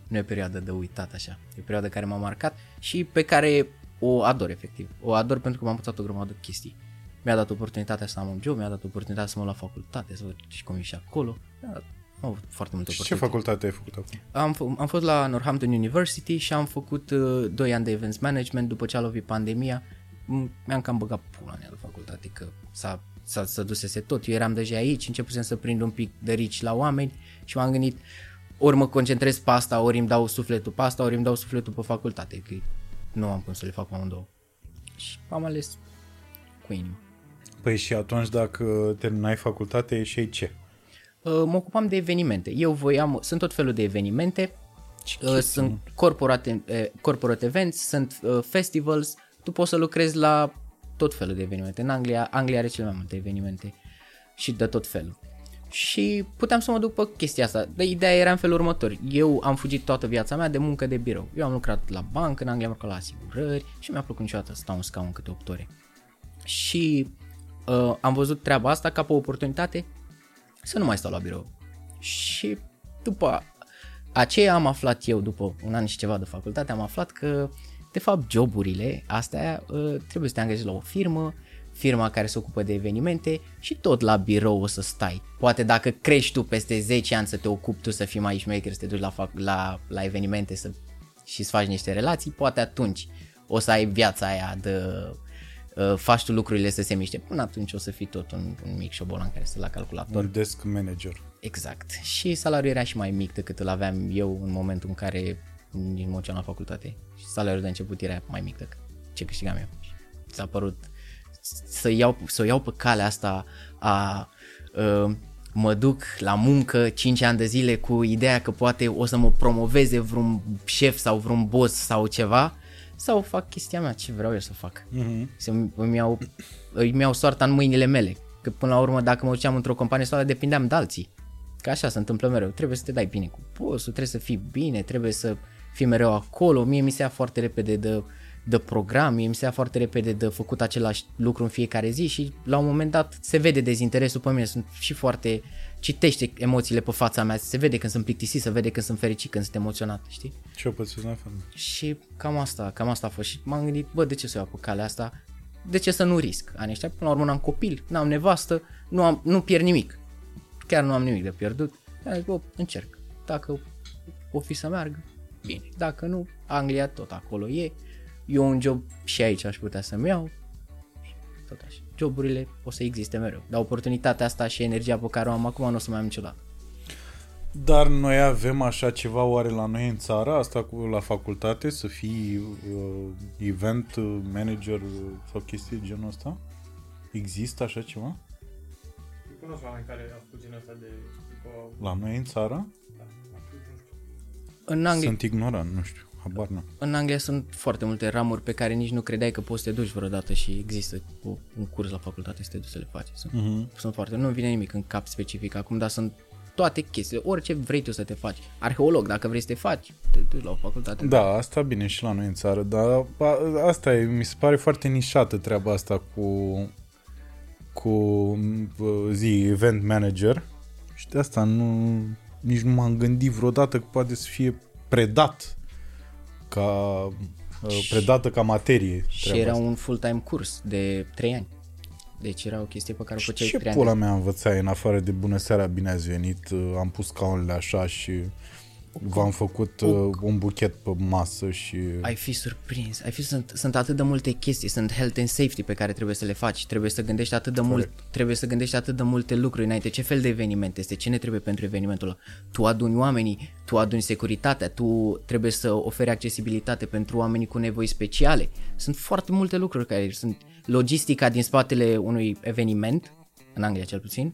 nu e o perioadă de uitat așa. E o perioadă care m-a marcat și pe care o ador efectiv. O ador pentru că m-am învățat o grămadă de chestii. Mi-a dat oportunitatea să am un job, mi-a dat oportunitatea să mă la facultate, să văd și cum e și acolo. Mi-a dat, am avut foarte multe Și ce oportunități. facultate ai făcut acum? Am, f- am fost la Northampton University și am făcut uh, 2 ani de events management după ce a lovit pandemia. M- Mi-am cam băgat pula mea de facultate că s-a, s-a, s-a dusese tot. Eu eram deja aici, începusem să prind un pic de rici la oameni și m-am gândit ori mă concentrez pe asta, ori îmi dau sufletul pe asta, ori îmi dau sufletul pe facultate, că nu am cum să le fac pe amândouă. Și am ales cu inima. Păi și atunci dacă terminai facultate, ieșeai ce? Uh, mă ocupam de evenimente. Eu voiam, sunt tot felul de evenimente, uh, sunt corporate, uh, corporate events, sunt uh, festivals, tu poți să lucrezi la tot felul de evenimente. În Anglia, Anglia are cele mai multe evenimente și de tot felul. Și puteam să mă duc pe chestia asta. De ideea era în felul următor. Eu am fugit toată viața mea de muncă de birou. Eu am lucrat la bancă, în Anglia am lucrat la asigurări și mi-a plăcut niciodată să stau în scaun câte 8 ore. Și uh, am văzut treaba asta ca pe o oportunitate să nu mai stau la birou. Și după aceea am aflat eu, după un an și ceva de facultate, am aflat că de fapt joburile astea uh, trebuie să te angajezi la o firmă, firma care se ocupă de evenimente și tot la birou o să stai. Poate dacă crești tu peste 10 ani să te ocupi tu să fii mai șmecher, să te duci la, fac, la, la evenimente să, și să faci niște relații, poate atunci o să ai viața aia de uh, faci tu lucrurile să se miște. Până atunci o să fii tot un, un mic șobolan care stă la calculator. Un desk manager. Exact. Și salariul era și mai mic decât îl aveam eu în momentul în care nici nu la facultate. Și salariul de început era mai mic decât ce câștigam eu. Și s-a părut să iau, să iau pe calea asta a uh, mă duc la muncă 5 ani de zile cu ideea că poate o să mă promoveze vreun șef sau vreun boss sau ceva sau fac chestia mea, ce vreau eu să fac. Uh-huh. Să îmi iau, îmi iau soarta în mâinile mele. Că până la urmă dacă mă duceam într-o companie sau depindeam de alții. Că așa se întâmplă mereu. Trebuie să te dai bine cu bossul, trebuie să fii bine, trebuie să fii mereu acolo. Mie mi se ia foarte repede de de program, mie mi se ia foarte repede de făcut același lucru în fiecare zi și la un moment dat se vede dezinteresul pe mine, sunt și foarte, citește emoțiile pe fața mea, se vede când sunt plictisit, se vede când sunt fericit, când sunt emoționat, știi? Ce o pățesc la fel. Și cam asta, cam asta a fost și m-am gândit, bă, de ce să iau pe calea asta? De ce să nu risc? Anii ăștia, până la urmă, n-am copil, n-am nevastă, nu, am, nu pierd nimic. Chiar nu am nimic de pierdut. Am zis, bă, încerc. Dacă o fi să meargă, bine. Dacă nu, Anglia tot acolo e eu un job și aici aș putea să-mi iau, tot așa. Joburile o să existe mereu, dar oportunitatea asta și energia pe care o am acum nu o să mai am niciodată. Dar noi avem așa ceva oare la noi în țară, asta cu la facultate, să fii uh, event manager sau chestii de genul ăsta? Există așa ceva? Eu cunosc oameni care au făcut genul ăsta de... După... La noi în țară? Da, în Anglia... Sunt ignorant, nu știu. Habar nu. În Anglia sunt foarte multe ramuri pe care nici nu credeai că poți să te duci vreodată și există un curs la facultate să te duci să le faci. Sunt, uh-huh. sunt foarte, nu vine nimic în cap specific acum, dar sunt toate chestiile, orice vrei tu să te faci. Arheolog, dacă vrei să te faci, te duci la o facultate. Da, asta bine și la noi în țară, dar asta e, mi se pare foarte nișată treaba asta cu cu zi event manager și de asta nu nici nu m-am gândit vreodată că poate să fie predat ca uh, predată ca materie. Și era asta. un full-time curs de 3 ani. Deci era o chestie pe care o făceai 3 ani. Ce pula mea învățai în afară de bună seara, bine ați venit, uh, am pus scaunele așa și V-am făcut uh, un buchet pe masă și... Ai fi surprins. Ai fi, sunt, sunt atât de multe chestii, sunt health and safety pe care trebuie să le faci, trebuie să gândești atât de Correct. mult, trebuie să gândești atât de multe lucruri înainte. Ce fel de eveniment este? Ce ne trebuie pentru evenimentul ăla? Tu aduni oamenii, tu aduni securitatea, tu trebuie să oferi accesibilitate pentru oamenii cu nevoi speciale. Sunt foarte multe lucruri care sunt logistica din spatele unui eveniment, în Anglia cel puțin,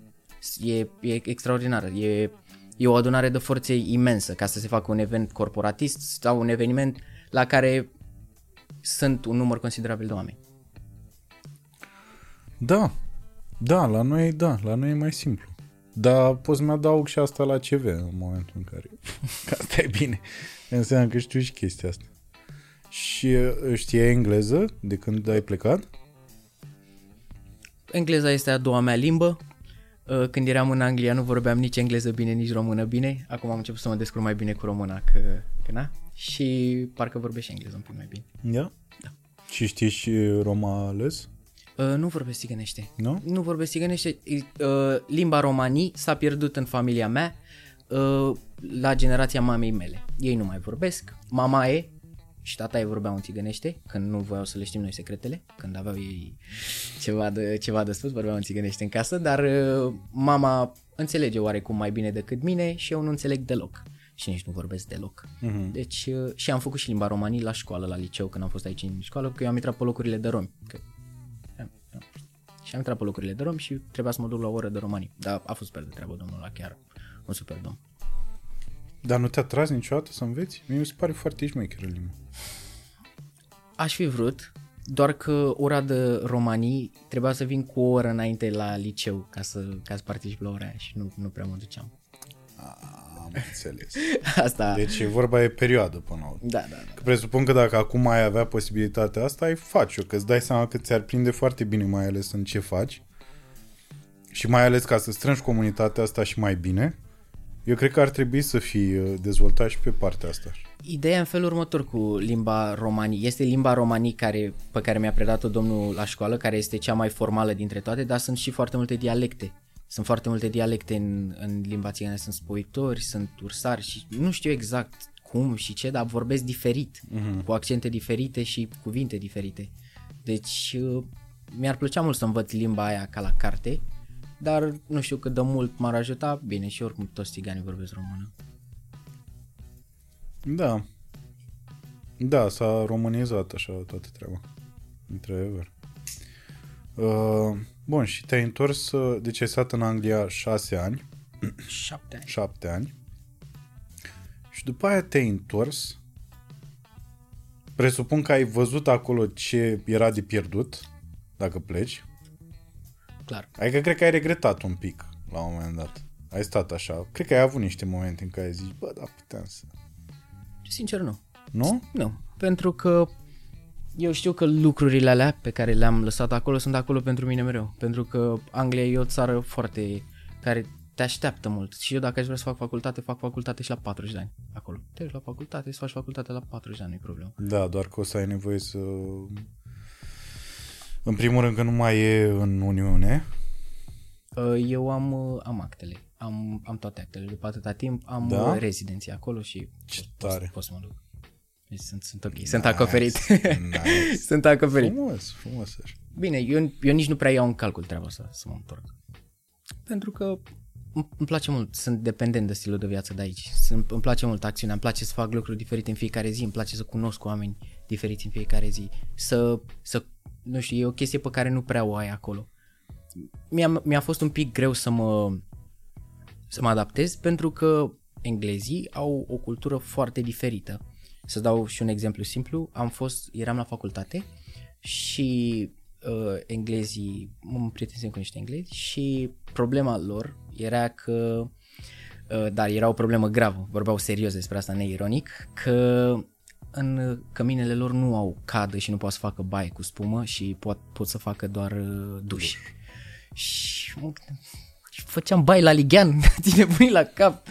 e, e extraordinară. E e o adunare de forțe imensă ca să se facă un event corporatist sau un eveniment la care sunt un număr considerabil de oameni. Da, da, la noi da, la noi e mai simplu. Dar poți să-mi adaug și asta la CV în momentul în care... Că asta e bine. Înseamnă că știu și chestia asta. Și uh, știi engleză de când ai plecat? Engleza este a doua mea limbă. Uh, când eram în Anglia nu vorbeam nici engleză bine, nici română bine. Acum am început să mă descurc mai bine cu româna, că, că na. Și parcă vorbesc și engleză un pic mai bine. Da? Da. Și știi și roma ales? Uh, nu vorbesc țigănește. Nu? Nu vorbesc țigănește. Uh, limba romanii s-a pierdut în familia mea uh, la generația mamei mele. Ei nu mai vorbesc. Mama e, și tata ei vorbeau în țigănește, când nu voiau să le știm noi secretele, când aveau ei ceva de, ceva de spus, vorbeau în țigănește în casă, dar uh, mama înțelege oarecum mai bine decât mine și eu nu înțeleg deloc și nici nu vorbesc deloc. Uh-huh. Deci uh, și am făcut și limba romanii la școală, la liceu, când am fost aici în școală, că eu am intrat pe locurile de romi. Că... Și am intrat pe locurile de romi și trebuia să mă duc la o oră de romanii. Dar a fost super de treabă domnul la chiar un super domn. Dar nu te-a tras niciodată să înveți? Mie mi se pare foarte șmecheră limba. Aș fi vrut, doar că ora de romanii trebuia să vin cu o oră înainte la liceu ca să, ca să particip la ora aia și nu, nu prea mă duceam. Am înțeles. Asta... Deci vorba e perioadă până la urmă. Da, da, da. Că presupun că dacă acum ai avea posibilitatea asta, ai face-o, că îți dai seama că ți-ar prinde foarte bine, mai ales în ce faci. Și mai ales ca să strângi comunitatea asta și mai bine, eu cred că ar trebui să fii uh, dezvoltat și pe partea asta. Ideea în felul următor cu limba romani. Este limba romani care, pe care mi-a predat-o domnul la școală, care este cea mai formală dintre toate, dar sunt și foarte multe dialecte. Sunt foarte multe dialecte în, în limba țigană, sunt spoitori, sunt ursari și nu știu exact cum și ce, dar vorbesc diferit, uh-huh. cu accente diferite și cuvinte diferite. Deci uh, mi-ar plăcea mult să învăț limba aia ca la carte, dar nu știu cât de mult m-ar ajuta. Bine, și oricum toți țiganii vorbesc română. Da. Da, s-a românizat așa toată treaba. Într-adevăr. Uh, bun, și te-ai întors, uh, deci ai stat în Anglia șase ani, Șapte ani. șapte ani, și după aia te-ai întors, presupun că ai văzut acolo ce era de pierdut, dacă pleci, Clar. Adică cred că ai regretat un pic la un moment dat. Ai stat așa. Cred că ai avut niște momente în care zici, bă, da, puteam să... Sincer, nu. Nu? Nu, pentru că eu știu că lucrurile alea pe care le-am lăsat acolo sunt acolo pentru mine mereu. Pentru că Anglia e o țară foarte care te așteaptă mult. Și eu dacă aș vrea să fac facultate, fac facultate și la 40 de ani acolo. Te duci la facultate, să faci facultate la 40 de ani, nu e problemă. Da, doar că o să ai nevoie să... În primul rând că nu mai e în Uniune. Uh, Eu am, uh, am actele. Am, am toate actele. După atâta timp am Da? da? rezidenție acolo și Ce pot, tare. pot să mă duc. Deci sunt, sunt ok. Sunt acoperit. Nice. sunt acoperit. Frumos, frumos. așa. Bine, eu, eu nici nu prea iau în calcul treaba asta să mă întorc. Pentru că îmi îmi place mult, sunt dependent de stilul de viață de aici. Sunt, îmi place mult acțiunea, îmi place să fac lucruri diferite în fiecare zi, îmi place să cunosc oameni diferiți în fiecare zi, să, să nu știu, e o chestie pe care nu prea o ai acolo. Mi-a, mi-a fost un pic greu să mă, să mă adaptez pentru că englezii au o cultură foarte diferită. Să dau și un exemplu simplu, am fost, eram la facultate și uh, englezii, mă prietensem cu niște englezi și problema lor era că, uh, dar era o problemă gravă, vorbeau serios despre asta, neironic, că în căminele lor nu au cadă și nu pot să facă baie cu spumă și pot, pot să facă doar uh, duș. Și mă gândeam, și făceam bai la lighean, tine pui la cap.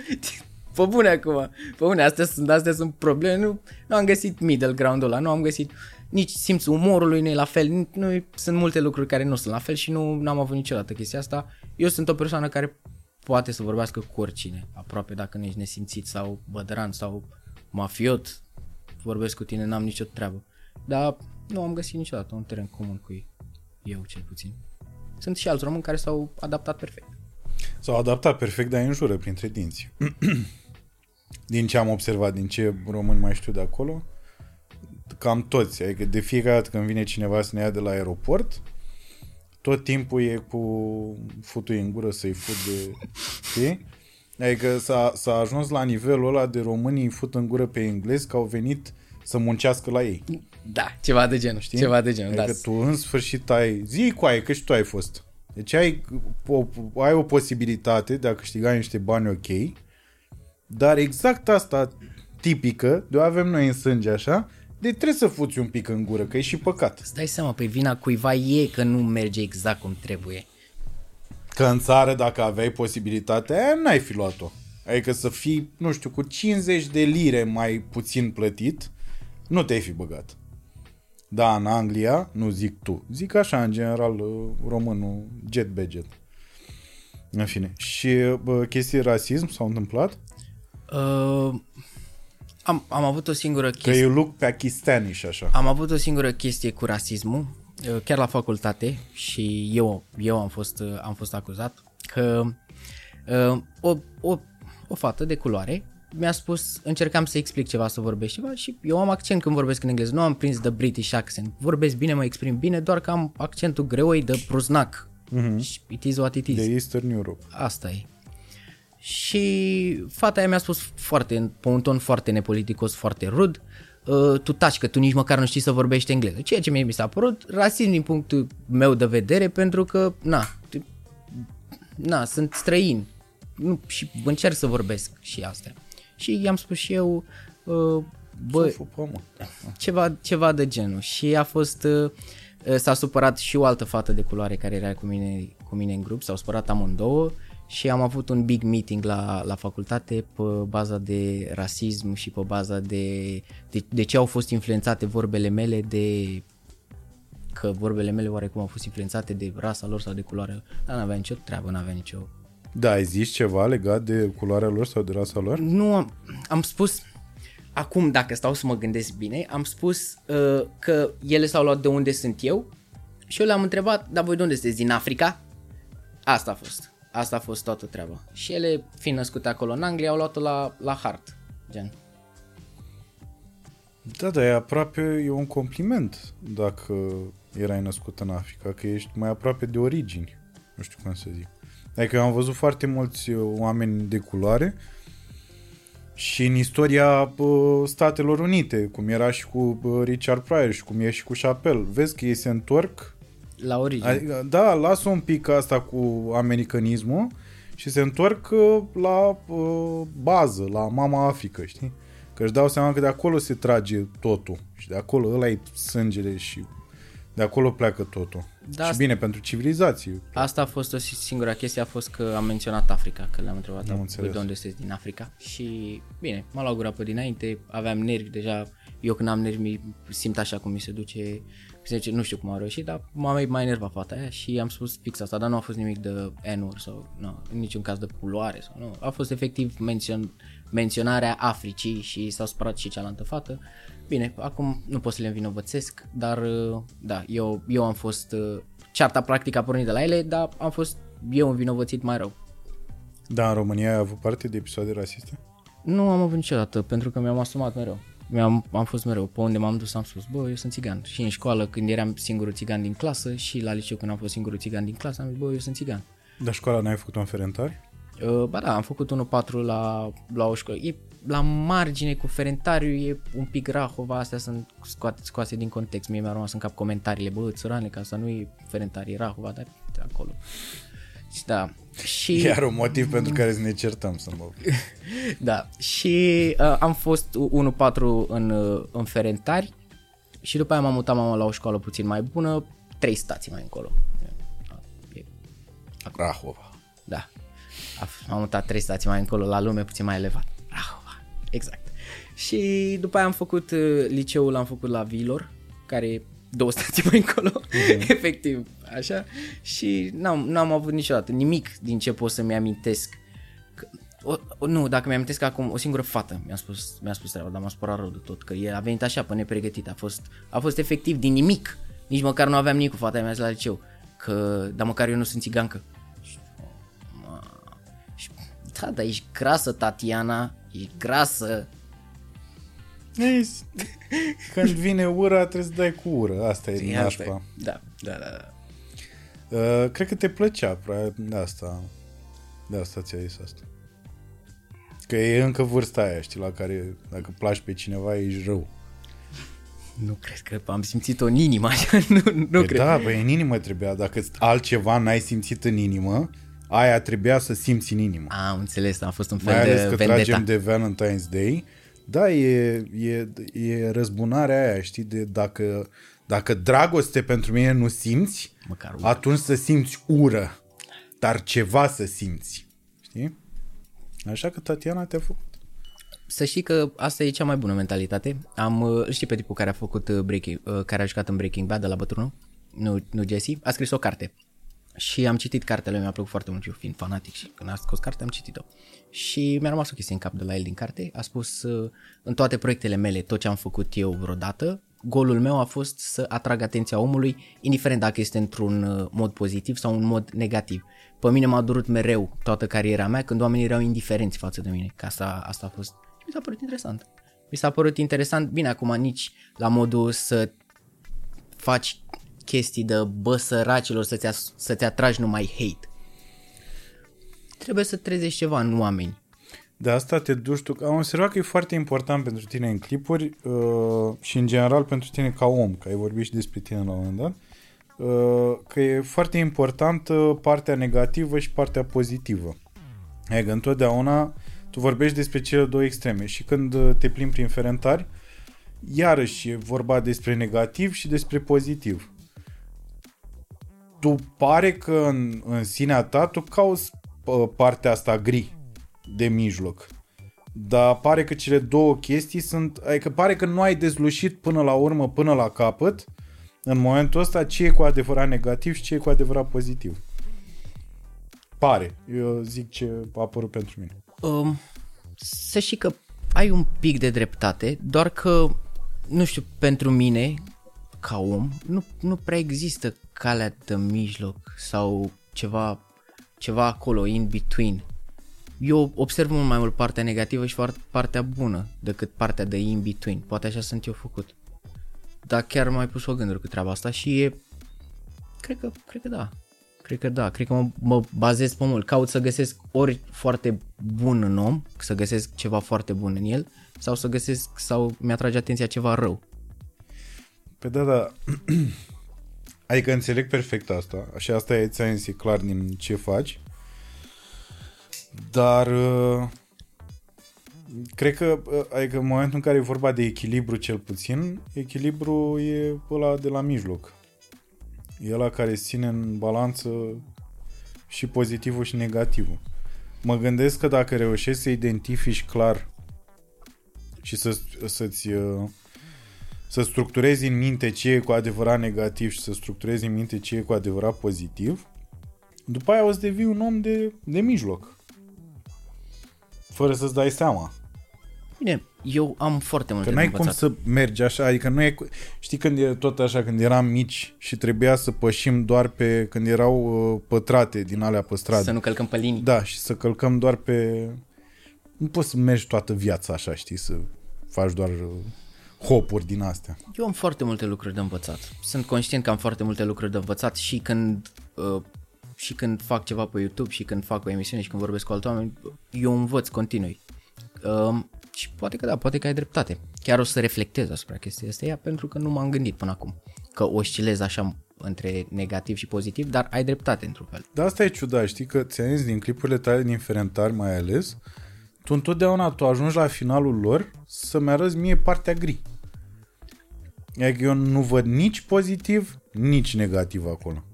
Pe bune acum, pe bune, astea sunt, astea sunt probleme, nu, nu am găsit middle ground-ul ăla, nu am găsit nici simțul umorului nu e la fel, nu, nu, sunt multe lucruri care nu sunt la fel și nu am avut niciodată chestia asta. Eu sunt o persoană care poate să vorbească cu oricine, aproape dacă nu ești nesimțit sau bădăran sau mafiot, vorbesc cu tine, n-am nicio treabă. Dar nu am găsit niciodată un teren comun cu ei, eu cel puțin. Sunt și alți români care s-au adaptat perfect. S-au adaptat perfect, dar îi înjură printre dinți. din ce am observat, din ce români mai știu de acolo, cam toți. Adică de fiecare dată când vine cineva să ne ia de la aeroport, tot timpul e cu futui în gură să-i fut de... Știi? Adică s-a, s-a ajuns la nivelul ăla de românii îi fut în gură pe englezi că au venit să muncească la ei. Da, ceva de genul, știi? Ceva de genul, Adică da. tu în sfârșit ai... Zi cu aia, că și tu ai fost. Deci ai o, ai o posibilitate de a câștiga niște bani ok, dar exact asta tipică, de o avem noi în sânge așa, de trebuie să fuți un pic în gură, că e și păcat. Îți dai seama, pe vina cuiva e că nu merge exact cum trebuie. Că în țară, dacă aveai posibilitatea aia, n-ai fi luat-o. Adică să fii, nu știu, cu 50 de lire mai puțin plătit, nu te-ai fi băgat. Da, în Anglia, nu zic tu, zic așa, în general, uh, românul, jet budget. În fine. Și bă, chestii rasism s-au întâmplat? Uh, am, am avut o singură Că chestie. eu look pakistani și așa. Am avut o singură chestie cu rasismul, uh, chiar la facultate și eu, eu am, fost, uh, am fost acuzat că uh, o, o, o fată de culoare mi-a spus, încercam să explic ceva, să vorbesc ceva și eu am accent când vorbesc în engleză, nu am prins de British accent, vorbesc bine, mă exprim bine, doar că am accentul greoi de prusnac. Mm-hmm. It is what it is. De Eastern Europe. Asta e. Și fata aia mi-a spus foarte, pe un ton foarte nepoliticos, foarte rud, uh, tu taci că tu nici măcar nu știi să vorbești engleză. Ceea ce mie mi s-a părut rasism din punctul meu de vedere pentru că, na, te- na, sunt străini nu, și încerc să vorbesc și astea. Și i-am spus și eu, uh, bă, Bă, mă. ceva, ceva de genul și a fost uh, Uh, S-a supărat și o altă fată de culoare care era cu mine, cu mine în grup, s-au supărat amândouă și am avut un big meeting la, la facultate pe baza de rasism și pe baza de, de, de ce au fost influențate vorbele mele de că vorbele mele oarecum au fost influențate de rasa lor sau de culoarea dar n-avea nicio treabă, n-avea nicio Da, ai zis ceva legat de culoarea lor sau de rasa lor? nu am, am spus acum dacă stau să mă gândesc bine am spus uh, că ele s-au luat de unde sunt eu și eu le-am întrebat dar voi de unde sunteți din Africa? Asta a fost asta a fost toată treaba și ele fiind născute acolo în Anglia au luat-o la, la hart gen Da, dar e aproape, e un compliment dacă erai născut în Africa, că ești mai aproape de origini. Nu știu cum să zic. Adică eu am văzut foarte mulți uh, oameni de culoare și în istoria uh, Statelor Unite, cum era și cu uh, Richard Pryor și cum e și cu Chappelle. Vezi că ei se întorc la origine Adică, da, lasă un pic asta cu americanismul și se întorc uh, la uh, bază, la mama Africa, știi? Că își dau seama că de acolo se trage totul și de acolo ăla e sângele și de acolo pleacă totul. Da, și asta- bine, pentru civilizație. Asta a fost o singura chestie, a fost că am menționat Africa, că le-am întrebat Am am înțeles. de unde sunteți din Africa și bine, m-a luat gura pe dinainte, aveam nervi deja, eu când am nervi mi simt așa cum mi se duce, mi se zice, nu știu cum a reușit, dar m-a mai, mai enervat fata aia și am spus fix asta, dar nu a fost nimic de n sau nu, în niciun caz de culoare sau nu, a fost efectiv mențion, menționarea Africii și s-a supărat și cealaltă fată. Bine, acum nu pot să le învinovățesc, dar uh, da, eu, eu am fost, uh, cearta practic a pornit de la ele, dar am fost eu învinovățit mai rău. Da, în România ai avut parte de episoade rasiste? Nu am avut niciodată, pentru că mi-am asumat mereu. Mi-am, am fost mereu. Pe unde m-am dus am spus, bă, eu sunt țigan. Și în școală, când eram singurul țigan din clasă și la liceu când am fost singurul țigan din clasă, am zis, bă, eu sunt țigan. Dar școala n-ai făcut-o în Ferentari? Uh, ba da, am făcut 1-4 la, la o școală. E la margine cu Ferentariu, e un pic Rahova, astea sunt scoate, scoase din context. Mie mi-a rămas în cap comentariile, bă, țărane, că asta nu e Ferentari, e Rahova, dar de acolo. Și da, și... Iar un motiv pentru care să ne certăm să mă... Da, și uh, am fost 1-4 în, uh, în Ferentari și după aia m-am mutat mama la o școală puțin mai bună, trei stații mai încolo. E- Rahova. Da, A- m-am mutat trei stații mai încolo la lume puțin mai elevat. Rahova, exact. Și după aia am făcut uh, liceul, l-am făcut la Vilor, care e două stații mai încolo, efectiv, așa. Și n-am, n-am avut niciodată nimic din ce pot să-mi amintesc. Că, o, o, nu, dacă mi-amintesc acum, o singură fată mi-a spus, mi-a spus treaba, dar m-a spărat rău de tot, că el a venit așa pe nepregătit, a fost, a fost efectiv din nimic. Nici măcar nu aveam nimic cu fata mea la liceu, că, dar măcar eu nu sunt țigancă. Și, da, dar ești grasă, Tatiana, ești grasă. Ei, Când vine ura, trebuie să dai cu ură. Asta e Ia nașpa. pe- Da, da, da. Da. Uh, cred că te plăcea, prea, de asta, de asta ți-a zis asta. Că e încă vârsta aia, știi, la care dacă placi pe cineva, ești rău. Nu cred că am simțit-o în inimă, așa, nu, nu Păi cred. da, băi, în inimă trebuia. Dacă altceva n-ai simțit în inimă, aia trebuia să simți în inimă. A, am înțeles, a fost un fel Mai ales de că vendetta. tragem de Valentine's Day. Da, e, e, e răzbunarea aia, știi, de dacă, dacă dragoste pentru mine nu simți, Măcar ură. atunci să simți ură, dar ceva să simți. Știi? Așa că Tatiana te-a făcut. Să știi că asta e cea mai bună mentalitate. Am, uh, îl știi pe tipul care a făcut uh, Breaking, uh, care a jucat în Breaking Bad de la bătrânul? Nu, nu Jesse? A scris o carte. Și am citit cartea lui, mi-a plăcut foarte mult, eu fiind fanatic și când a scos cartea am citit-o. Și mi-a rămas o chestie în cap de la el din carte. A spus, uh, în toate proiectele mele, tot ce am făcut eu vreodată, golul meu a fost să atrag atenția omului, indiferent dacă este într-un uh, mod pozitiv sau un mod negativ. Pe mine m-a durut mereu toată cariera mea când oamenii erau indiferenți față de mine. Că asta, asta a fost... Și mi s-a părut interesant. Mi s-a părut interesant, bine, acum nici la modul să faci chestii de bă săracilor să-ți, as- să-ți atragi numai hate. Trebuie să trezești ceva în oameni. De asta te duci tu. Am observat că e foarte important pentru tine în clipuri uh, și în general pentru tine ca om, că ai vorbit și despre tine la un moment dat, uh, că e foarte importantă partea negativă și partea pozitivă. Adică întotdeauna tu vorbești despre cele două extreme și când uh, te plimbi prin ferentari, iarăși e vorba despre negativ și despre pozitiv. tu pare că în, în sinea ta tu cauți uh, partea asta gri de mijloc. Dar pare că cele două chestii sunt, adică pare că nu ai dezlușit până la urmă, până la capăt, în momentul ăsta, ce e cu adevărat negativ și ce e cu adevărat pozitiv. Pare. Eu zic ce a apărut pentru mine. Um, să știi că ai un pic de dreptate, doar că, nu știu, pentru mine, ca om, nu, nu prea există calea de mijloc sau ceva, ceva acolo, in between. Eu observ mult mai mult partea negativă și foarte- partea bună decât partea de in between. Poate așa sunt eu făcut. Dar chiar m-ai pus o gânduri cu treaba asta și e... Cred că, cred că da. Cred că da, cred că mă, mă bazez pe mult. Caut să găsesc ori foarte bun în om, să găsesc ceva foarte bun în el, sau să găsesc, sau mi-atrage atenția ceva rău. Pe da, da. Adică înțeleg perfect asta. Și asta e ți e clar din ce faci. Dar uh, cred că uh, adică în momentul în care e vorba de echilibru cel puțin, echilibru e ăla de la mijloc. E ăla care ține în balanță și pozitivul și negativul. Mă gândesc că dacă reușești să identifici clar și să, să-ți uh, să structurezi în minte ce e cu adevărat negativ și să structurezi în minte ce e cu adevărat pozitiv, după aia o să devii un om de, de mijloc. Fără să-ți dai seama. Bine, eu am foarte multe Că de n-ai cum învățat. să mergi așa, adică nu e... cu- Știi când e tot așa, când eram mici și trebuia să pășim doar pe... când erau uh, pătrate din alea pe stradă. Să nu călcăm pe linii. Da, și să călcăm doar pe... Nu poți să mergi toată viața așa, știi, să faci doar uh, hopuri din astea. Eu am foarte multe lucruri de învățat. Sunt conștient că am foarte multe lucruri de învățat și când uh, și când fac ceva pe YouTube și când fac o emisiune și când vorbesc cu alți oameni, eu învăț continui. Uh, și poate că da, poate că ai dreptate. Chiar o să reflectez asupra chestia asta pentru că nu m-am gândit până acum că oscilez așa între negativ și pozitiv, dar ai dreptate într-un fel. Dar asta e ciudat, știi că ți din clipurile tale din Ferentari mai ales, tu întotdeauna tu ajungi la finalul lor să-mi arăți mie partea gri. Adică eu nu văd nici pozitiv, nici negativ acolo.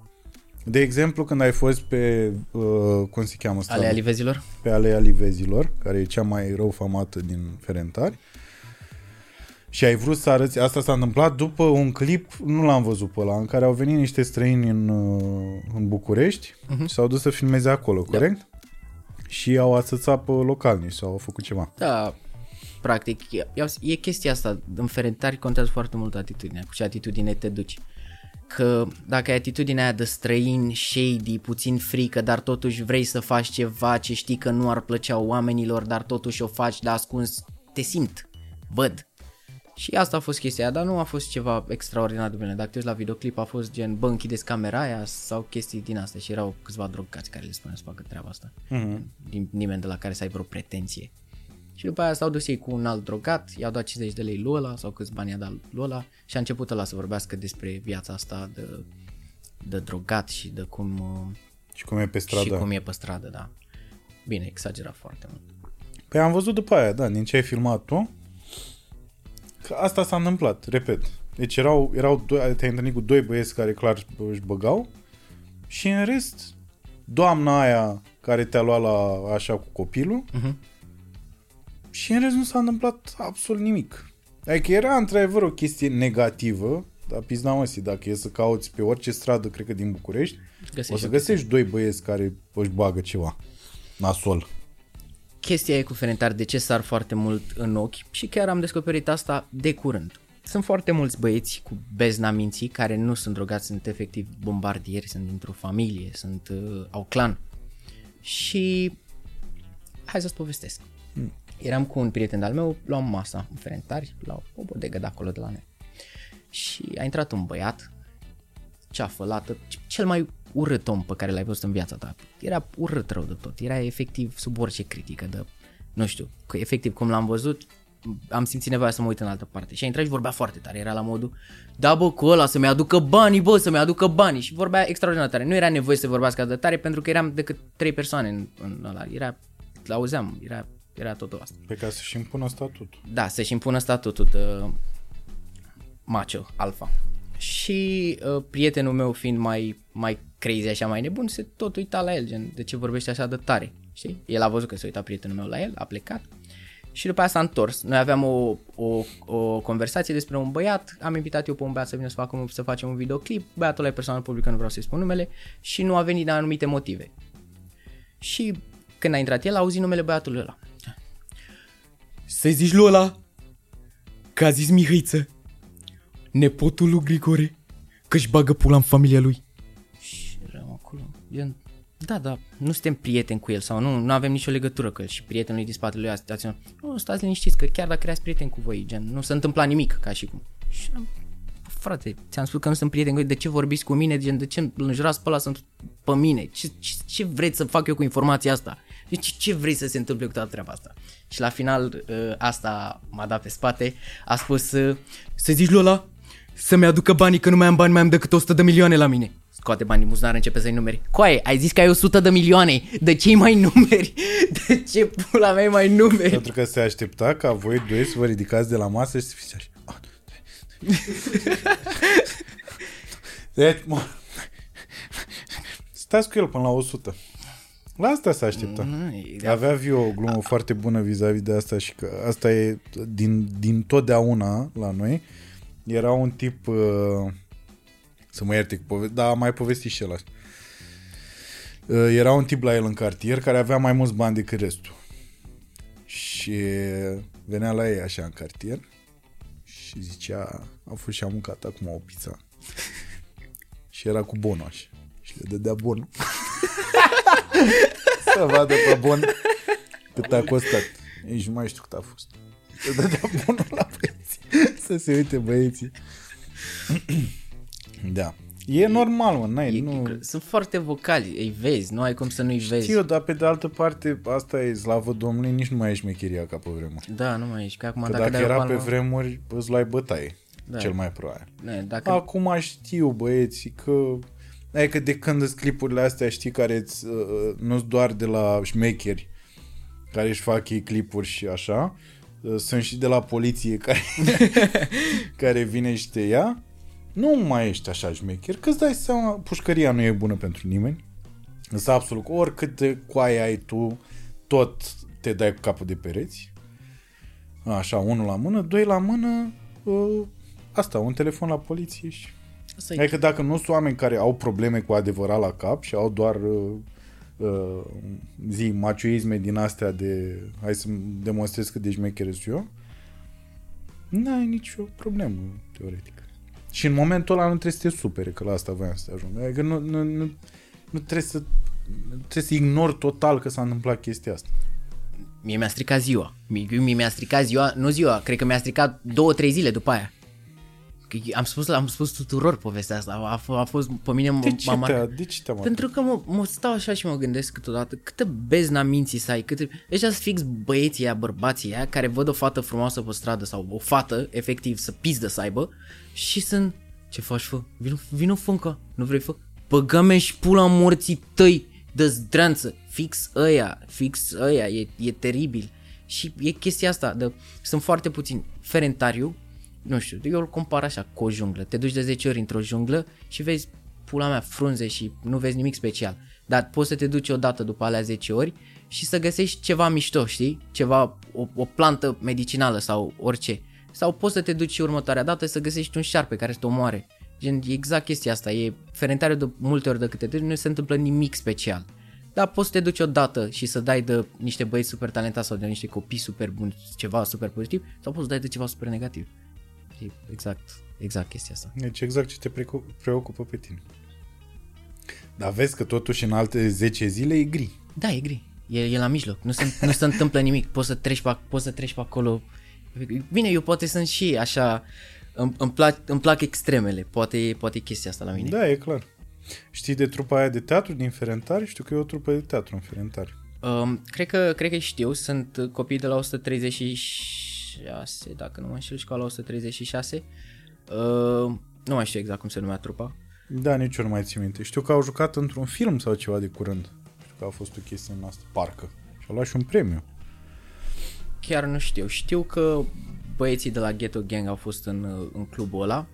De exemplu, când ai fost pe, uh, cum se cheamă strada? Ale alivezilor? pe Alea Livezilor, care e cea mai rău famată din Ferentari, și ai vrut să arăți, asta s-a întâmplat după un clip, nu l-am văzut pe ăla, în care au venit niște străini în, uh, în București uh-huh. și s-au dus să filmeze acolo, corect? Și au ațățat pe localnici sau au făcut ceva. Da, practic, e, e chestia asta, în ferentari contează foarte mult atitudinea, cu ce atitudine te duci. Că dacă ai atitudinea aia de străin, shady, puțin frică, dar totuși vrei să faci ceva ce știi că nu ar plăcea oamenilor, dar totuși o faci de ascuns, te simt, văd. Și asta a fost chestia, dar nu a fost ceva extraordinar de bine. Dacă te uiți la videoclip a fost gen, bă, închideți camera aia sau chestii din astea și erau câțiva drogați care le spuneau să facă treaba asta. Mm-hmm. Din nimeni de la care să ai vreo pretenție. Și după aia s-au dus ei cu un alt drogat, i-au dat 50 de lei lui ăla sau câți bani i-a dat lui ăla și a început ăla să vorbească despre viața asta de, de drogat și de cum, uh, Și cum e pe stradă. și cum e pe stradă, da. Bine, exagerat foarte mult. Păi am văzut după aia, da, din ce ai filmat tu, că asta s-a întâmplat, repet. Deci erau, erau doi, te-ai întâlnit cu doi băieți care clar își băgau și în rest, doamna aia care te-a luat la așa cu copilul Mhm. Și în rest nu s-a întâmplat absolut nimic. Adică era într-adevăr o chestie negativă, dar pizda măsii, dacă e să cauți pe orice stradă, cred că din București, Găsești o să o găsești doi băieți care își bagă ceva nasol. chestia e cu Ferentar de ce sar foarte mult în ochi și chiar am descoperit asta de curând. Sunt foarte mulți băieți cu bezna minții care nu sunt drogați, sunt efectiv bombardieri, sunt dintr-o familie, sunt, uh, au clan. Și hai să-ți povestesc. Eram cu un prieten al meu, luam masa în Ferentari, la o bodegă de acolo de la noi. Și a intrat un băiat, ceafă, lată, cel mai urât om pe care l-ai văzut în viața ta. Era urât rău de tot, era efectiv sub orice critică de, nu știu, că efectiv cum l-am văzut, am simțit nevoia să mă uit în altă parte. Și a intrat și vorbea foarte tare, era la modul, da bă, cu ăla să-mi aducă banii, bă, să-mi aducă banii. Și vorbea extraordinar tare. Nu era nevoie să vorbească atât de tare pentru că eram decât trei persoane în, în ăla. Era, l-auzeam, era, era totul asta. Pe ca să-și impună statutul. Da, să-și impună statutul de macho, alfa. și uh, prietenul meu fiind mai, mai crazy, așa mai nebun, se tot uita la el, gen, de ce vorbește așa de tare, știi? El a văzut că se uita prietenul meu la el, a plecat și după aia s-a întors. Noi aveam o, o, o conversație despre un băiat, am invitat eu pe un băiat să vină să, facă, un- să facem un videoclip, băiatul ăla e persoană publică, nu vreau să-i spun numele, și nu a venit din anumite motive. Și când a intrat el, a auzit numele băiatului ăla. Să-i zici lui ăla că a zis Mihăiță, nepotul lui Grigore, că-și bagă pula în familia lui. Și eram acolo, gen, da, da, nu suntem prieteni cu el sau nu, nu avem nicio legătură cu el și prietenul lui din spatele lui a staționat. Nu, stați liniștiți că chiar dacă erați prieteni cu voi, gen, nu se întâmpla nimic ca și cum. Și am, "Bă, frate, ți-am spus că nu sunt prieten cu voi, de ce vorbiți cu mine, gen, de ce îl înjurați pe ăla sunt pe mine, ce, ce, ce vreți să fac eu cu informația asta? Deci ce vrei să se întâmple cu toată treaba asta? Și la final ă, asta m-a dat pe spate, a spus ă, să zici lui ăla să-mi aducă banii că nu mai am bani, mai am decât 100 de milioane la mine. Scoate banii în buzunar, începe să-i numeri. Coaie, ai zis că ai 100 de milioane. De ce mai numeri? De ce pula mea mai numeri? Pentru că se aștepta ca voi doi să vă ridicați de la masă și să fiți așa. "Ah, Deci, mă, stați cu el până la 100. La asta se aștepta. Mm, Avea Viu o glumă foarte bună vis-a-vis de asta și că asta e din, din totdeauna la noi. Era un tip, uh, să mă ierte cu pove- dar a mai povestit și el asta. Uh, era un tip la el în cartier care avea mai mulți bani decât restul. Și venea la ei așa în cartier și zicea, a fost și am mâncat acum o pizza. și era cu bonul așa. Și le dădea bonul. să vadă pe bon cât a costat. Nici nu mai știu cât a fost. Să dădea bonul la băieți. Să se uite băieții. da. E normal, mă, n-ai, E- nu... Sunt foarte vocali, îi vezi, nu ai cum să nu-i vezi. Știu, dar pe de altă parte, asta e slavă Domnului, nici nu mai e șmecheria ca pe vremuri. Da, nu mai ești, că acum Că dacă, dacă dai o era palmă, pe vremuri, îți luai bătaie. Da. Cel mai probabil. Ne, dacă Acum știu, băieți, că... Adică de când sunt clipurile astea, știi, care îți, uh, nu-s doar de la șmecheri care își fac ei clipuri și așa, uh, sunt și de la poliție care, care vine și te ia, nu mai ești așa șmecher, că îți dai seama, pușcăria nu e bună pentru nimeni, însă absolut, oricât de coaie ai tu, tot te dai cu capul de pereți, așa, unul la mână, doi la mână, uh, asta, un telefon la poliție și... Asta e Adică dacă nu sunt oameni care au probleme cu adevărat la cap și au doar uh, uh, zi, macioisme din astea de hai să demonstrez cât de șmecher sunt eu, n-ai nicio problemă, teoretic. Și în momentul ăla nu trebuie să te supere, că la asta voiam să te ajung. Adică nu, nu, nu, nu trebuie să trebuie să ignori total că s-a întâmplat chestia asta. Mie mi-a stricat ziua. Mie, mie mi-a stricat ziua, nu ziua, cred că mi-a stricat două, trei zile după aia. Că Am spus, am spus tuturor povestea asta, a, f- a fost, pe mine De m- ce, m-a te, marcat. de ce te-am Pentru că mă, mă stau așa și mă gândesc câteodată câtă bezna minții să ai, câte... Deci sunt fix băieții aia, bărbații aia, care văd o fată frumoasă pe stradă sau o fată, efectiv, să pizdă să aibă și sunt... Ce faci, fă? Vino, vino fâncă, nu vrei fă? Băgă-me și pula morții tăi de zdranță. Fix ăia, fix ăia, e, e teribil. Și e chestia asta, de, sunt foarte puțini. Ferentariu, nu știu, eu îl compar așa cu o junglă. Te duci de 10 ori într-o junglă și vezi pula mea frunze și nu vezi nimic special. Dar poți să te duci odată după alea 10 ori și să găsești ceva mișto, știi? Ceva, o, o plantă medicinală sau orice. Sau poți să te duci și următoarea dată să găsești un șarpe care să te omoare. Gen, e exact chestia asta. E ferentariu de multe ori de câte te duci, nu se întâmplă nimic special. Dar poți să te duci odată și să dai de niște băieți super talentați sau de niște copii super buni, ceva super pozitiv, sau poți să dai de ceva super negativ. E exact, exact chestia asta. Deci exact ce te precu- preocupă pe tine. Dar vezi că totuși în alte 10 zile e gri. Da, e gri. E, e la mijloc. Nu se, nu se întâmplă nimic. Poți să treci pe, poți să treci pe acolo. Bine, eu poate sunt și așa... Îmi, îmi, plac, îmi plac extremele. Poate, poate e chestia asta la mine. Da, e clar. Știi de trupa aia de teatru din Ferentari? Știu că e o trupă de teatru în Ferentari. Um, cred, că, cred că știu. Sunt uh, copii de la 136, dacă nu mă înșel, școala 136. Uh, nu mai știu exact cum se numea trupa. Da, nici eu nu mai țin minte. Știu că au jucat într-un film sau ceva de curând. Știu că a fost o chestie în asta, parcă. Și au luat și un premiu. Chiar nu știu. Știu că băieții de la Ghetto Gang au fost în, uh, în clubul ăla.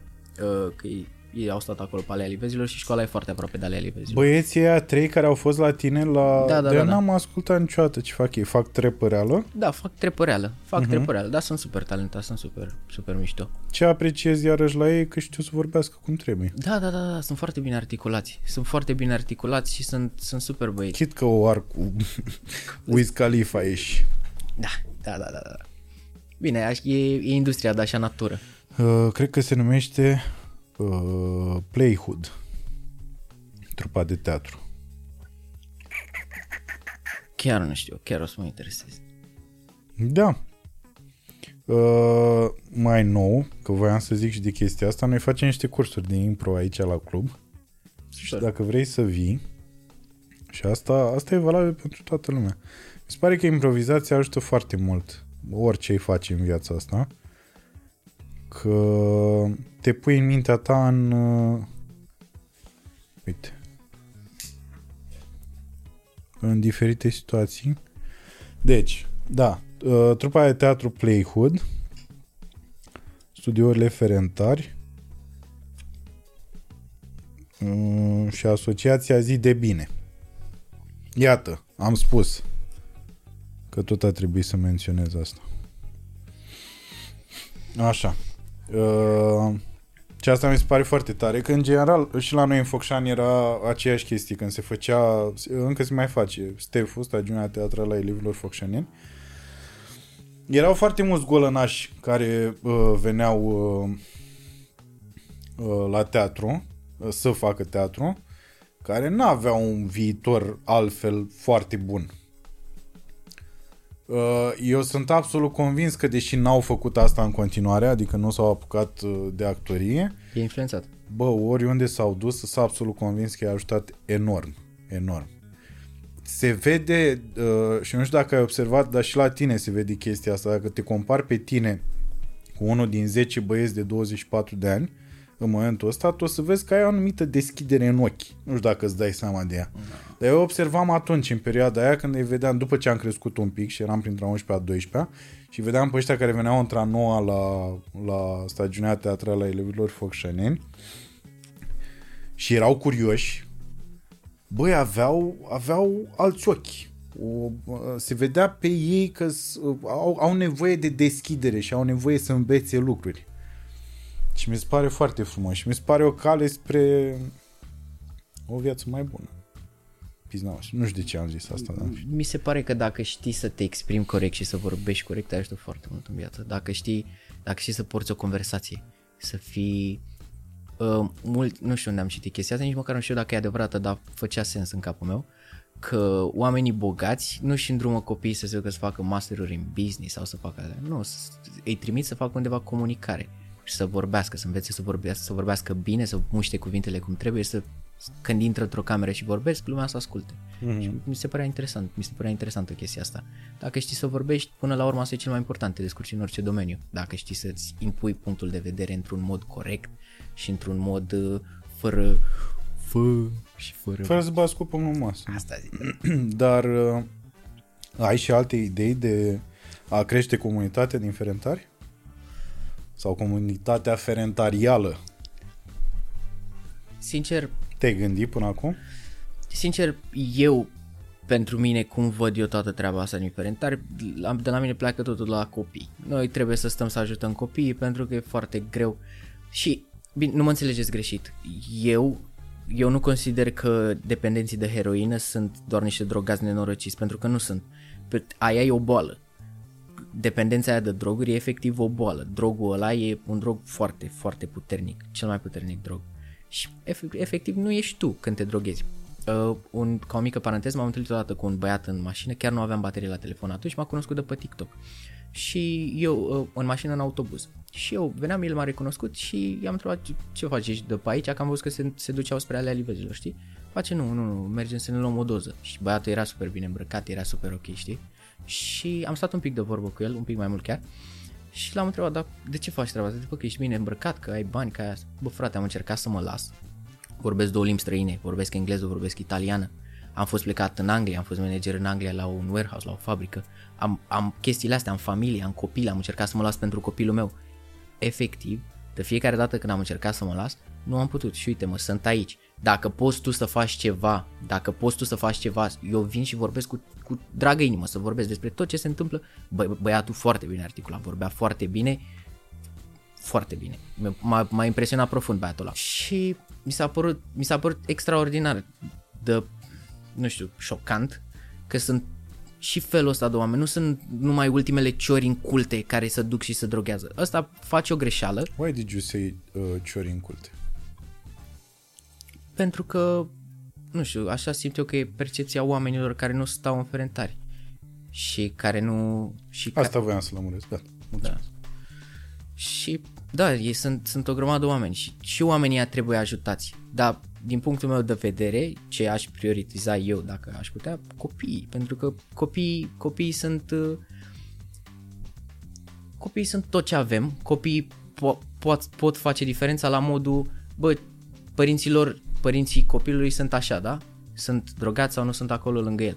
Uh, că e ei au stat acolo pe Alea Livezilor și școala e foarte aproape de Alea Livezilor. Băieții ăia trei care au fost la tine la... Da, da, de da, da. n-am ascultat niciodată ce fac ei. Fac trepă reală. Da, fac trepăreală, fac uh-huh. trepăreală, dar sunt super talentați, sunt super, super mișto. Ce apreciez iarăși la ei e că știu să vorbească cum trebuie. Da, da, da, da, sunt foarte bine articulați, sunt foarte bine articulați și sunt, sunt super băieți. Chit că o ar cu Wiz Khalifa ești. Da, da, da, da, da. Bine, aș- e, e industria de așa natură. Uh, cred că se numește uh, Playhood. Trupa de teatru. Chiar nu știu, chiar o să mă interesez. Da. Uh, mai nou, că voiam să zic și de chestia asta, noi facem niște cursuri de impro aici la club. Și dacă vrei să vii, și asta, asta e valabil pentru toată lumea. Mi se pare că improvizația ajută foarte mult orice îi faci în viața asta. Că te pui în mintea ta în... uh, Uite. În diferite situații. Deci, da, uh, trupa de teatru Playhood, studiourile Ferentari uh, și Asociația Zi de Bine. Iată, am spus că tot a trebuit să menționez asta. Așa. Uh, și asta mi se pare foarte tare, că în general și la noi în Focșani era aceeași chestie, când se făcea, încă se mai face, STEF-ul, stagiunea teatrală a elevilor focșaneni. Erau foarte mulți golănași care uh, veneau uh, uh, la teatru, uh, să facă teatru, care nu aveau un viitor altfel foarte bun. Uh, Eu sunt absolut convins că deși n-au făcut asta în continuare, adică nu s-au apucat uh, de actorie, E influențat. bă, oriunde s-au dus, sunt absolut convins că i-a ajutat enorm, enorm. Se vede, uh, și nu știu dacă ai observat, dar și la tine se vede chestia asta, dacă te compari pe tine cu unul din 10 băieți de 24 de ani, în momentul ăsta, tu o să vezi că ai o anumită deschidere în ochi. Nu știu dacă îți dai seama de ea. Dar eu observam atunci, în perioada aia, când îi vedeam, după ce am crescut un pic și eram printre a 11 a 12 și vedeam pe ăștia care veneau între a noua la, la stagiunea teatrală a elevilor focșaneni și erau curioși, băi, aveau, aveau alți ochi. O, se vedea pe ei că s- au, au nevoie de deschidere și au nevoie să învețe lucruri. Și mi se pare foarte frumos și mi se pare o cale spre o viață mai bună. Pizna, nu știu de ce am zis asta, dar... Mi se pare că dacă știi să te exprimi corect și să vorbești corect, te ajută foarte mult în viață. Dacă știi, dacă știi să porți o conversație, să fii uh, mult, nu știu unde am citit chestia asta, nici măcar nu știu dacă e adevărată, dar făcea sens în capul meu, că oamenii bogați nu și îndrumă copiii să se ducă să facă masteruri în business sau să facă alea. Nu, s- îi trimit să facă undeva comunicare și să vorbească, să învețe să vorbească, să vorbească bine, să muște cuvintele cum trebuie, să când intră într-o cameră și vorbesc, lumea să asculte. Mm-hmm. Și mi se părea interesant, mi se părea interesantă chestia asta. Dacă știi să vorbești, până la urmă asta e cel mai important, te descurci în orice domeniu. Dacă știi să-ți impui punctul de vedere într-un mod corect și într-un mod uh, fără fă și fără... Fără să bați cu pământul în masă. Asta zic. Dar uh, ai și alte idei de a crește comunitatea din Ferentari? Sau comunitatea ferentarială? Sincer, Te-ai gândit până acum? sincer, eu, pentru mine, cum văd eu toată treaba asta din ferentari, la- de la mine pleacă totul la copii. Noi trebuie să stăm să ajutăm copiii pentru că e foarte greu și, bine, nu mă înțelegeți greșit, eu, eu nu consider că dependenții de heroină sunt doar niște drogați nenorociți, pentru că nu sunt. Pe- Aia e o boală. Dependența aia de droguri e efectiv o boală. Drogul ăla e un drog foarte, foarte puternic, cel mai puternic drog. Și efect- efectiv nu ești tu când te droghezi. Uh, un, ca o mică paranteză, m-am întâlnit odată cu un băiat în mașină, chiar nu aveam baterie la telefon atunci, m-a cunoscut de pe TikTok. Și eu, uh, în mașină în autobuz. Și eu veneam, el m-a recunoscut și i-am întrebat ce, ce faci, ești de pe aici, că am văzut că se, se duceau spre alea livezilor, știi? Face, nu, nu, nu, mergem să ne luăm o doză. Și băiatul era super bine îmbrăcat, era super ok, știi? Și am stat un pic de vorbă cu el, un pic mai mult chiar. Și l-am întrebat, dar de ce faci treaba asta? Zic, Bă, că ești bine îmbrăcat, că ai bani, că ai asta. Bă, frate, am încercat să mă las. Vorbesc două limbi străine, vorbesc engleză, vorbesc italiană. Am fost plecat în Anglia, am fost manager în Anglia la un warehouse, la o fabrică. Am, am chestiile astea, am familie, am copil, am încercat să mă las pentru copilul meu. Efectiv, de fiecare dată când am încercat să mă las, Nu am putut și uite mă, sunt aici. Dacă poți tu să faci ceva, dacă poți tu să faci ceva, eu vin și vorbesc cu, cu dragă inimă, să vorbesc despre tot ce se întâmplă. Bă, băiatul foarte bine articulat, vorbea foarte bine, foarte bine. M-a, m-a impresionat profund băiatul ăla. Și mi s-a părut, mi s-a părut extraordinar de, nu știu, șocant că sunt și felul ăsta de oameni, nu sunt numai ultimele ciori în culte care să duc și să droghează. Ăsta face o greșeală Why did you say uh, ciori în culte? Pentru că, nu știu, așa simt eu că e percepția oamenilor care nu stau în ferentari și care nu... Și ca- Asta voiam să lămuresc, gata. Mulțumesc. Și da, ei sunt, sunt o grămadă de oameni și, și oamenii ăia trebuie ajutați. Dar din punctul meu de vedere, ce aș prioritiza eu dacă aș putea, copiii. Pentru că copiii, copiii sunt... uh, Copiii sunt tot ce avem. Copiii po- pot, pot face diferența la modul, bă, părinților, părinții copilului sunt așa, da? Sunt drogați sau nu sunt acolo lângă el.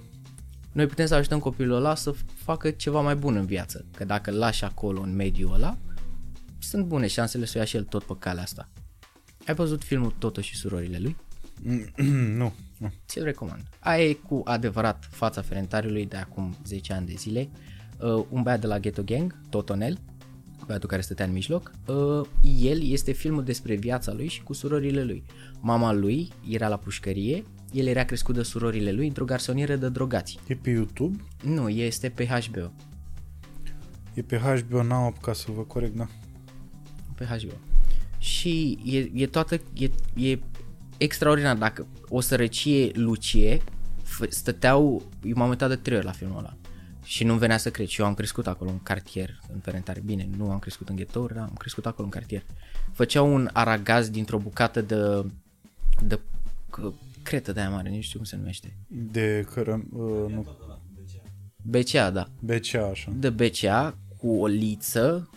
Noi putem să ajutăm copilul ăla să facă ceva mai bun în viață. Că dacă îl lași acolo în mediul ăla, sunt bune șansele să o ia și el tot pe calea asta. Ai văzut filmul Toto și surorile lui? nu, nu. Ți-l recomand. Aia e cu adevărat fața ferentariului de acum 10 ani de zile. Uh, un băiat de la Ghetto Gang, Totonel, băiatul care stătea în mijloc, uh, el este filmul despre viața lui și cu surorile lui. Mama lui era la pușcărie, el era crescut de surorile lui într-o garsonieră de drogați. E pe YouTube? Nu, este pe HBO. E pe HBO, n-am apucat să-l văd corect, da. pe HBO. Și e, e toată, e, e extraordinar. Dacă o sărăcie lucie, f- stăteau, eu m-am uitat de trei ori la filmul ăla. Și nu-mi venea să cred. Și eu am crescut acolo în cartier, în Ferentare. Bine, nu am crescut în ghetouri, dar am crescut acolo în cartier. Făceau un aragaz dintr-o bucată de, de c- cretă de aia mare, nu știu cum se numește. De cără, uh, nu, BCA, da. BCA, așa. de BCA cu o liță,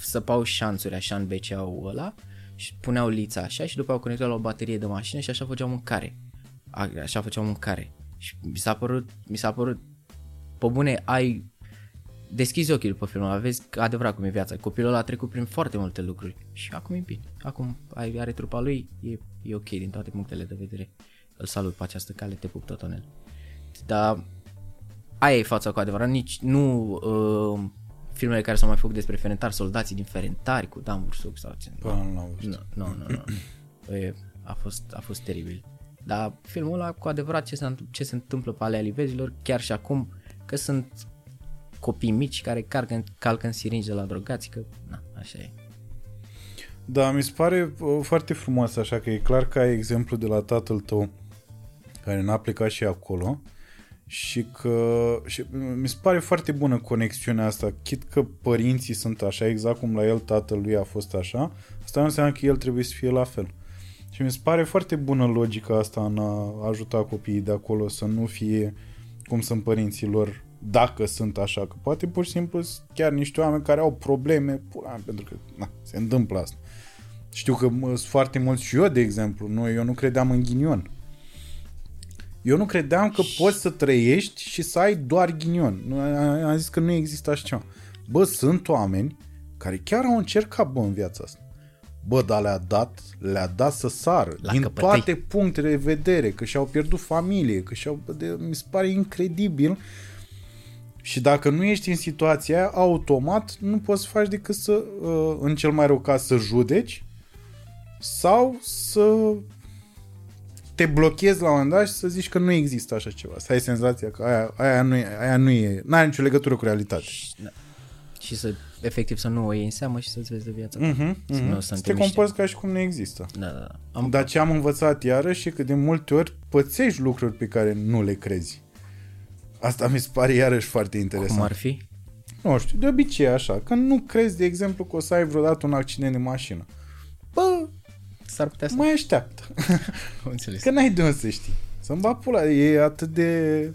săpau șanțuri așa în BCA-ul ăla și puneau lița așa și după au conectat la o baterie de mașină și așa făceau mâncare. A- Așa făceau mâncare. Și mi s-a părut, mi s-a părut, pe bune, ai deschizi ochii după filmul ăla, vezi adevărat cum e viața. Copilul ăla a trecut prin foarte multe lucruri și acum e bine. Acum ai- are trupa lui, e, e ok din toate punctele de vedere. Îl salut pe această cale, te pup totonel. Dar aia e fața cu adevărat, nici nu uh, filmele care s-au mai făcut despre Ferentari, soldații din Ferentari cu Dan Bursuc sau ce. Până nu l-am văzut. Nu, nu, nu, nu. E, a, fost, a fost teribil. Dar filmul ăla, cu adevărat, ce se, ce se întâmplă pe alea livezilor, chiar și acum, că sunt copii mici care calcă, calcă în siringi de la drogați, că, na, așa e. Da, mi se pare uh, foarte frumos așa că e clar că ai exemplu de la tatăl tău care n-a plecat și acolo și că și mi se pare foarte bună conexiunea asta, chit că părinții sunt așa, exact cum la el tatăl lui a fost așa, asta nu înseamnă că el trebuie să fie la fel. Și mi se pare foarte bună logica asta în a ajuta copiii de acolo să nu fie cum sunt părinții lor dacă sunt așa, că poate pur și simplu sunt chiar niște oameni care au probleme, pula, pentru că na, se întâmplă asta. Știu că mă, sunt foarte mulți și eu, de exemplu, nu, eu nu credeam în ghinion. Eu nu credeam că poți să trăiești și să ai doar ghinion. Nu, Am am zis că nu există așa ceva. Bă, sunt oameni care chiar au încercat, bă, în viața asta. Bă, dar le-a dat, le-a dat să sară. La din căpătăi. toate punctele de vedere, că și-au pierdut familie, că și-au... De, mi se pare incredibil. Și dacă nu ești în situația aia, automat nu poți să faci decât să, uh, în cel mai rău caz, să judeci sau să te blochezi la un moment dat și să zici că nu există așa ceva. Să ai senzația că aia, aia nu e, aia nu e, n-are nicio legătură cu realitatea. Și să, efectiv, să nu o iei în seamă și să-ți vezi de viața. Mhm, Să mhm. nu Să să te te comporți ca și cum nu există. Da, da, da. Am, Dar ce am învățat iarăși e că de multe ori pățești lucruri pe care nu le crezi. Asta mi se pare iarăși foarte interesant. cum ar fi? Nu știu, de obicei așa, că nu crezi, de exemplu, că o să ai vreodată un accident de mașină. Bă, S-ar putea să... mai așteaptă. Am înțeles. Că n-ai de unde să știi. Să-mi bat pula, e atât de...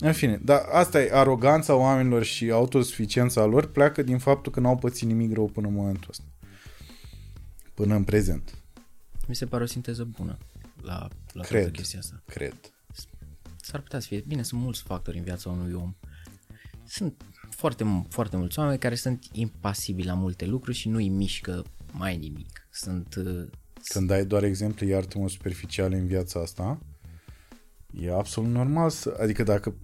În fine, dar asta e aroganța oamenilor și autosuficiența lor pleacă din faptul că n-au pățit nimic rău până în momentul ăsta. Până în prezent, Mi se pare o sinteză bună la, la Cred. toată chestia asta. cred. S-ar putea să fie. Bine, sunt mulți factori în viața unui om. Sunt foarte, foarte mulți oameni care sunt impasibili la multe lucruri și nu îi mișcă mai nimic. Sunt uh, Când ai doar exemple, iartă-mă, superficiale în viața asta, e absolut normal să... Adică dacă,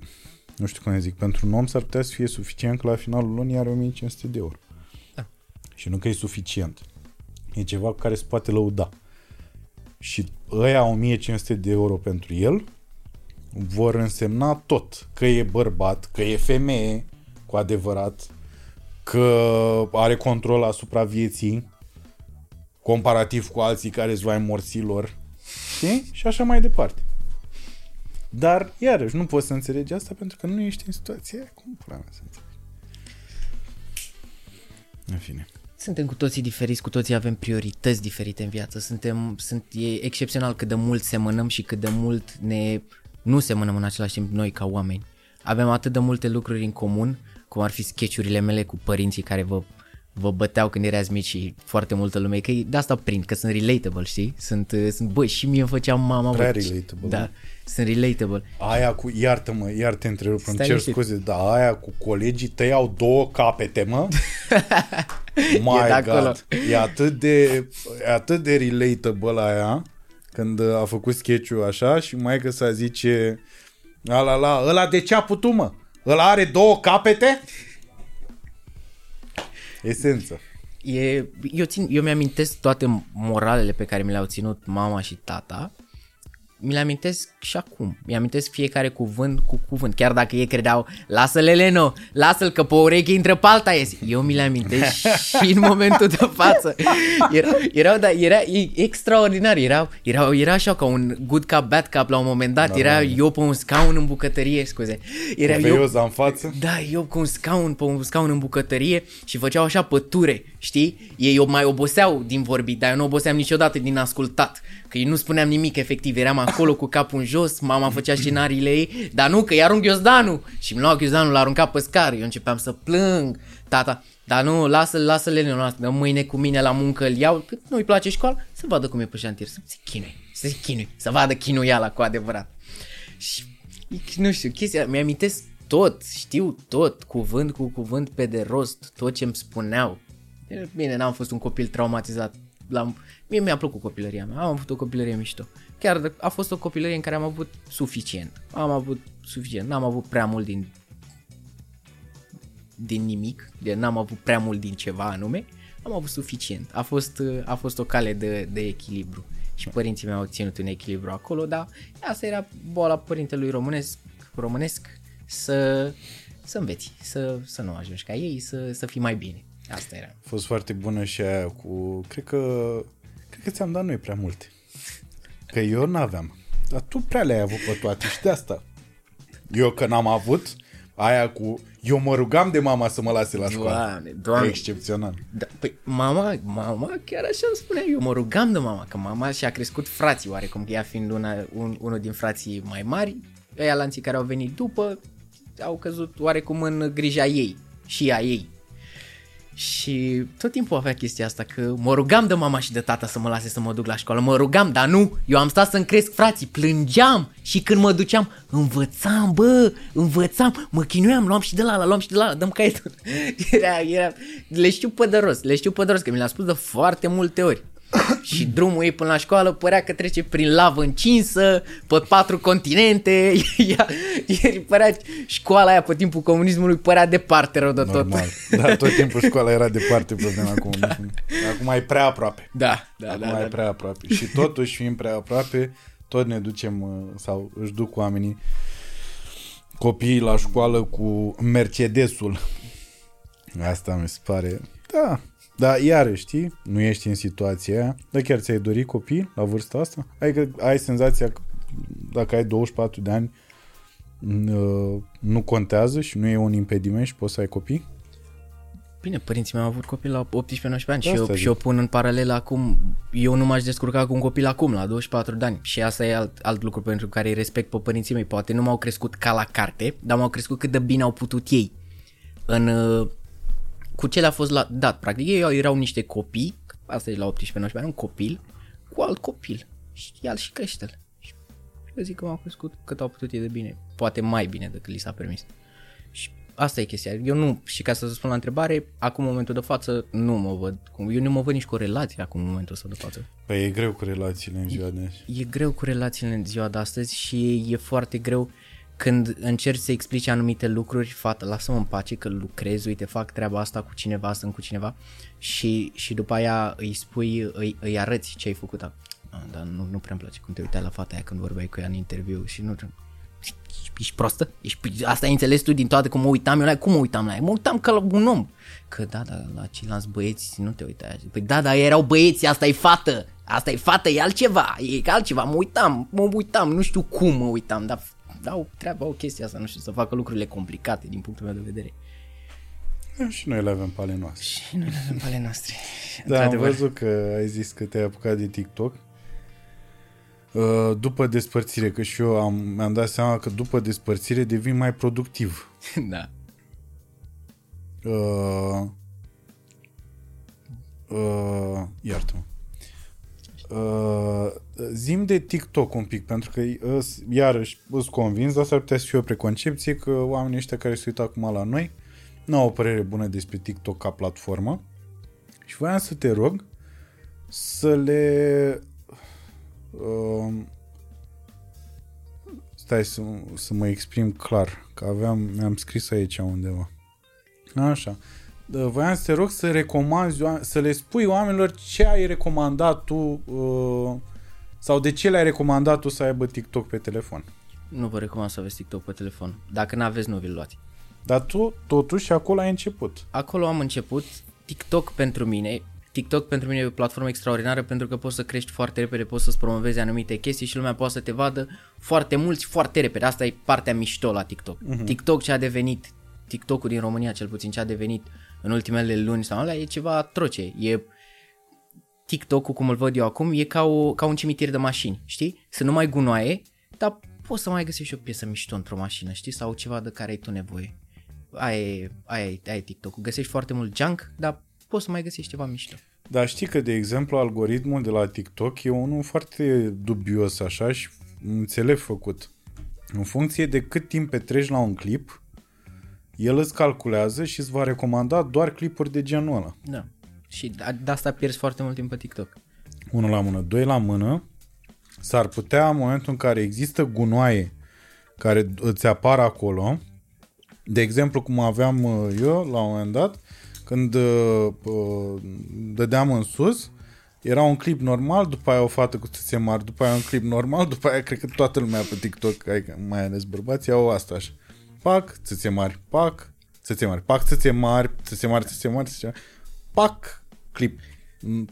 nu știu cum să zic, pentru un om s-ar putea să fie suficient că la finalul lunii are 1500 de euro. Da. Și nu că e suficient. E ceva cu care se poate lăuda. Și ăia 1500 de euro pentru el vor însemna tot. Că e bărbat, că e femeie cu adevărat, că are control asupra vieții, comparativ cu alții care îți vai morților, știi? Și așa mai departe. Dar, iarăși, nu poți să înțelegi asta pentru că nu ești în situația aia. Cum pula mea să înțelegi? În fine. Suntem cu toții diferiți, cu toții avem priorități diferite în viață. Suntem, sunt, e excepțional cât de mult semănăm și cât de mult ne nu semănăm în același timp noi ca oameni. Avem atât de multe lucruri în comun, cum ar fi sketchurile mele cu părinții care vă, vă băteau când erați mici și foarte multă lume, că de asta prind, că sunt relatable, știi? Sunt, uh, sunt băi, și mie îmi făceam mama. Prea bă, relatable, Da, sunt relatable. Aia cu, iartă-mă, iar te întrerup, îmi Stai cer liniștit. scuze, dar aia cu colegii tăi au două capete, mă? My E de acolo. God. E atât de, e atât de relatable aia, când a făcut sketch-ul așa și mai că să zice, la la la, ăla de ce a putut, mă? Ăla are două capete? Esență. E, eu, țin, eu mi-amintesc toate moralele pe care mi le-au ținut mama și tata. Mi le amintesc și acum. Mi-amintesc fiecare cuvânt cu cuvânt. Chiar dacă ei credeau, lasă-l Eleno, lasă-l că pe ureche intră pe alta iese. Eu mi le amintesc și în momentul de față. Era, erau, da, era e, extraordinar. Erau, erau, era așa ca un good cup, bad cup la un moment dat. Era eu pe un scaun în bucătărie, scuze. Era eu, Veioza în față? da, eu cu un scaun, pe un scaun în bucătărie și făceau așa păture, știi? Ei o mai oboseau din vorbit, dar eu nu oboseam niciodată din ascultat. Că eu nu spuneam nimic efectiv, eram acolo cu capul în jos, mama făcea scenariile ei, dar nu, că i arunc ghiozdanul. Și îmi lua ghiozdanul, l arunca pe scară, eu începeam să plâng. Tata, dar nu, lasă-l, lasă-l, lasă dă mâine cu mine la muncă, îl iau, că nu-i place școala, să vadă cum e pe șantier, să se chinui, să se chinui, să vadă chinuiala cu adevărat. Și nu știu, chestia, mi-amintesc tot, știu tot, cuvânt cu cuvânt pe de rost, tot ce îmi spuneau. Bine, n-am fost un copil traumatizat. L-am... Mie mi-a plăcut copilăria mea, am avut o copilărie mișto. Chiar dacă a fost o copilărie în care am avut suficient. Am avut suficient, n-am avut prea mult din din nimic, de n-am avut prea mult din ceva anume, am avut suficient. A fost, a fost o cale de, de echilibru. Și părinții mei au ținut un echilibru acolo, dar asta era boala părintelui românesc, românesc să, să înveți, să, să nu ajungi ca ei, să, să fii mai bine. Asta era. A fost foarte bună și aia cu... Cred că... Cred că ți-am dat noi prea multe. Că eu n-aveam. Dar tu prea le-ai avut pe toate și de asta. Eu că n-am avut, aia cu... Eu mă rugam de mama să mă lase la școală. Doamne, doamne. Excepțional. Da, păi mama, mama chiar așa îmi spunea, eu mă rugam de mama, că mama și-a crescut frații oarecum, că ea fiind una, un, unul din frații mai mari, ăia lanții care au venit după au căzut oarecum în grija ei și a ei. Și tot timpul avea chestia asta că mă rugam de mama și de tata să mă lase să mă duc la școală, mă rugam, dar nu, eu am stat să-mi cresc frații, plângeam și când mă duceam, învățam, bă, învățam, mă chinuiam, luam și de la la, luam și de la la, dăm caietul. Era, era, le știu pe de rost, le știu pe de rost, că mi l-a spus de foarte multe ori. și drumul ei până la școală părea că trece prin lavă încinsă, pe patru continente, Ea- ea- părea școala aia pe timpul comunismului părea departe rău de tot. Normal. Dar tot timpul școala era departe pe vremea comunismului. Acum e prea aproape. Da, da, Acum da, da, e da. prea aproape. Și totuși fiind prea aproape, tot ne ducem uh, sau își duc oamenii copiii la școală cu Mercedesul. Asta mi se pare. Da, dar iarăși, știi, nu ești în situația aia, dar chiar ți-ai dorit copii la vârsta asta? Adică ai senzația că dacă ai 24 de ani uh, nu contează și nu e un impediment și poți să ai copii? Bine, părinții mei au avut copii la 18-19 ani și Asta eu, zic. și eu pun în paralel acum, eu nu m-aș descurca cu un copil acum, la 24 de ani și asta e alt, alt lucru pentru care îi respect pe părinții mei. Poate nu m-au crescut ca la carte, dar m-au crescut cât de bine au putut ei. În, uh, cu ce le-a fost la, dat, practic. Ei erau niște copii, asta e la 18-19 ani, un copil, cu alt copil. Și ia și crește-l. Și eu zic că m-au crescut cât au putut ei de bine. Poate mai bine decât li s-a permis. Și asta e chestia. Eu nu, și ca să spun la întrebare, acum în momentul de față nu mă văd. cum- Eu nu mă văd nici cu o relație acum în momentul ăsta de față. Păi e greu cu relațiile în ziua de azi. E greu cu relațiile în ziua de astăzi și e foarte greu când încerci să explici anumite lucruri, fată, lasă-mă în pace că lucrez, uite, fac treaba asta cu cineva, sunt cu cineva și, și după aia îi spui, îi, îi arăți ce ai făcut. Ah, dar nu, nu prea-mi place cum te uitai la fata aia când vorbeai cu ea în interviu și nu... Ești prostă? Ești, asta ai înțeles tu din toate cum mă uitam eu la ea? Cum mă uitam la ea? Mă uitam ca la un om. Că da, da, la ceilalți băieți nu te uitai așa. Păi da, da, erau băieți, asta e fată. Asta e fată, e altceva, e altceva. Mă uitam, mă uitam, nu știu cum mă uitam, dar dau treaba o chestie asta, nu știu, să facă lucrurile complicate din punctul meu de vedere. Da, Și noi le avem pe ale noastre. Și nu le avem pe ale noastre. Da, am Într-adevăr. văzut că ai zis că te-ai apucat de TikTok. Uh, După despărțire, că și eu am, mi-am dat seama că după despărțire devin mai productiv. da. Uh, uh, iartă-mă. Uh, zim de TikTok un pic, pentru că uh, iarăși îți convins, dar s-ar putea să fie o preconcepție că oamenii ăștia care se uită acum la noi nu au o părere bună despre TikTok ca platformă și voiam să te rog să le uh, stai să, să mă exprim clar, că aveam, mi-am scris aici undeva. Așa. Da, Voiam să te rog să recomanzi, oa- să le spui oamenilor ce ai recomandat tu uh, sau de ce le-ai recomandat tu să aibă TikTok pe telefon. Nu vă recomand să aveți TikTok pe telefon. Dacă n-aveți, nu vi-l luați. Dar tu, totuși, acolo ai început. Acolo am început TikTok pentru mine. TikTok pentru mine e o platformă extraordinară pentru că poți să crești foarte repede, poți să-ți promovezi anumite chestii și lumea poate să te vadă foarte mulți foarte repede. Asta e partea mișto la TikTok. Uh-huh. TikTok ce a devenit, TikTok-ul din România cel puțin ce a devenit în ultimele luni sau alea e ceva atroce. E TikTok-ul, cum îl văd eu acum, e ca, o, ca un cimitir de mașini, știi? Sunt numai gunoaie, dar poți să mai găsești și o piesă mișto într-o mașină, știi? Sau ceva de care ai tu nevoie. Aia e, aia e, aia e TikTok-ul. Găsești foarte mult junk, dar poți să mai găsești ceva mișto. Dar știi că, de exemplu, algoritmul de la TikTok e unul foarte dubios așa și înțeleg făcut. În funcție de cât timp petreci la un clip, el îți calculează și îți va recomanda doar clipuri de genul ăla. Da. Și de de asta pierzi foarte mult timp pe TikTok. Unul la mână, doi la mână, s-ar putea în momentul în care există gunoaie care îți apar acolo, de exemplu cum aveam uh, eu la un moment dat, când uh, uh, dădeam în sus, era un clip normal, după aia o fată cu țâțe mari, după aia un clip normal, după aia cred că toată lumea pe TikTok, adică mai ales bărbații, au asta așa. Pac, țâțe mari, pac, țâțe mari, pac, țâțe mari, țâțe mari, țâțe mari, țâțe mari, pac, clip.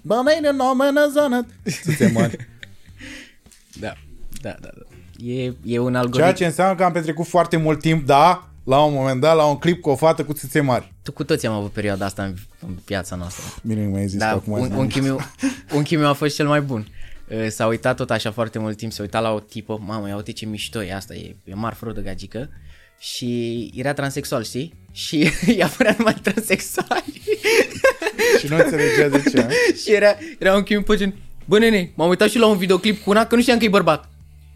Bămâine, nomenă, zană, țâțe mari. Da. Da, da, da. E, e un algoritm. Ceea ce înseamnă că am petrecut foarte mult timp, da, la un moment dat, la un clip cu o fată cu țâțe mari. Tu cu toții am avut perioada asta în, în viața noastră. Bine, mi-ai zis că Da, acum un, azi unchiul, meu, unchiul meu a fost cel mai bun. Uh, S-a uitat tot așa foarte mult timp, s-a uitat la o tipă, mamă, ia uite ce mișto e asta, e, e marfără de gagică. Și era transexual, știi? Și i-a părea numai transexuali. Și nu înțelegea de ce. a? și era, era un chim pe gen, bă nene, m-am uitat și la un videoclip cu una că nu știam că e bărbat.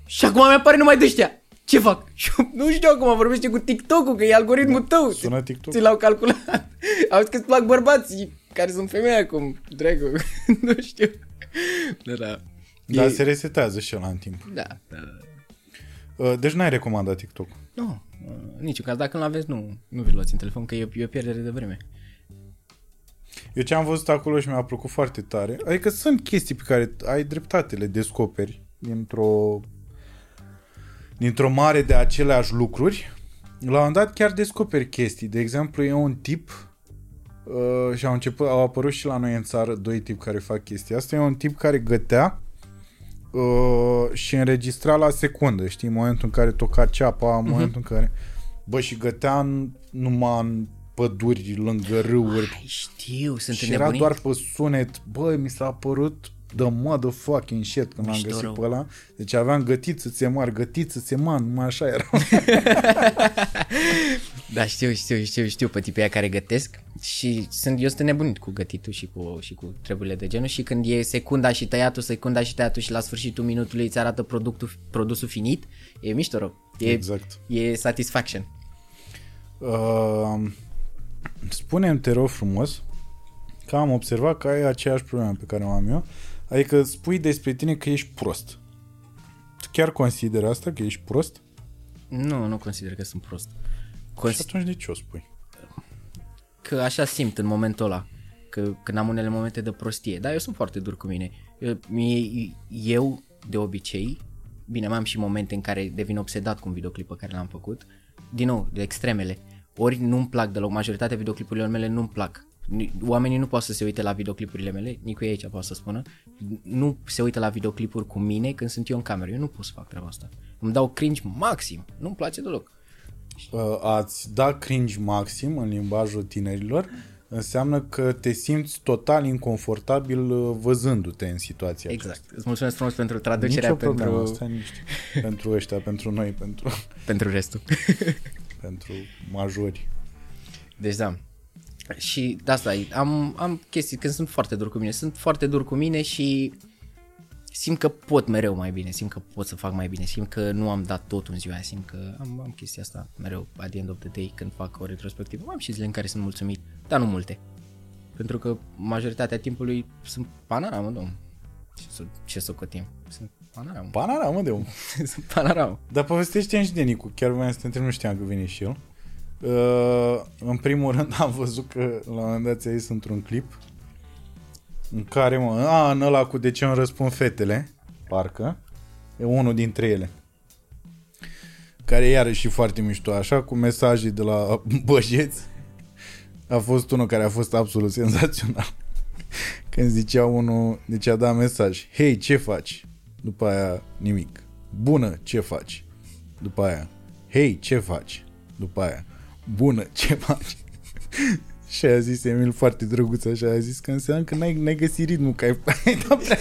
Și acum mi-apare numai de ăștia. Ce fac? Și eu nu știu acum, vorbește cu TikTok-ul, că e algoritmul tău. Sună TikTok. Ți l-au calculat. Auzi că îți plac bărbații care sunt femei acum, dragă. nu știu. Da, da. Dar E- se resetează și ăla în timp. Da, da, da. Uh, Deci n-ai recomandat TikTok. Nu, în niciun caz. Dacă nu aveți, nu, nu vi luați în telefon, că e, e o pierdere de vreme. Eu ce am văzut acolo și mi-a plăcut foarte tare, adică sunt chestii pe care ai dreptate, le descoperi dintr-o dintr-o mare de aceleași lucruri. La un moment dat chiar descoperi chestii. De exemplu, e un tip uh, și au început, au apărut și la noi în țară doi tipi care fac chestia asta. E un tip care gătea uh, și înregistra la secundă, știi, în momentul în care toca ceapa, în momentul în care... Bă, și gătea în, numai în păduri, lângă râuri, Ai, știu, sunt și era înnebunit. doar pe sunet. Băi, mi s-a părut the motherfucking shit când l-am Mișto găsit rău. pe ăla. Deci aveam gătit să-ți mari, gătit să-ți mari, numai așa era. Da, știu, știu, știu, știu pe tipii aia care gătesc și sunt, eu sunt nebunit cu gătitul și cu, și cu treburile de genul și când e secunda și tăiatul, secunda și tăiatul și la sfârșitul minutului îți arată productul, produsul finit, e mișto rău. E, Exact. E satisfaction. Uh, spune-mi, te rog frumos, că am observat că ai aceeași problemă pe care o am eu, adică spui despre tine că ești prost. Tu chiar consideri asta, că ești prost? Nu, nu consider că sunt prost. Și Cons- atunci de ce o spui? că așa simt în momentul ăla. Că când am unele momente de prostie. Dar eu sunt foarte dur cu mine. Eu, mie- eu de obicei, bine, mai am și momente în care devin obsedat cu un videoclip pe care l-am făcut. Din nou, de extremele. Ori nu-mi plac deloc, majoritatea videoclipurilor mele nu-mi plac. Ni- Oamenii nu pot să se uite la videoclipurile mele, Nicu e aici poate să spună, nu se uită la videoclipuri cu mine când sunt eu în cameră. Eu nu pot să fac treaba asta. Îmi dau cringe maxim, nu-mi place deloc. Uh, ați da cringe maxim în limbajul tinerilor înseamnă că te simți total inconfortabil uh, văzându-te în situația Exact. Îți mulțumesc frumos pentru aceasta. traducerea Nicio problemă, pentru, asta nici pentru ăștia, pentru noi, pentru, pentru restul. pentru majori. Deci da. Și de asta e. am, am chestii când sunt foarte dur cu mine. Sunt foarte dur cu mine și simt că pot mereu mai bine, simt că pot să fac mai bine, simt că nu am dat tot în ziua aia, simt că am, am chestia asta mereu at the end of the day când fac o retrospectivă. Am și zile în care sunt mulțumit, dar nu multe. Pentru că majoritatea timpului sunt panaramă, domn. Ce să, ce să cotim? Sunt panaramă. Panara, mă, de om. sunt panaramă. Dar povestește și de Nicu, chiar voiam să te întreb, nu știam că vine și el. Uh, în primul rând am văzut că la un moment dat ți-a zis într-un clip în care, mă, a, în ăla cu de ce îmi răspund fetele, parcă, e unul dintre ele. Care e iarăși foarte mișto, așa, cu mesaje de la băjeți. A fost unul care a fost absolut senzațional. Când zicea unul, deci a dat mesaj, hei, ce faci? După aia, nimic. Bună, ce faci? După aia, hei, ce faci? După aia, bună, ce faci? și a zis Emil foarte drăguț așa, a zis că înseamnă că n-ai, n-ai găsit ritmul, că ai, ai dat prea,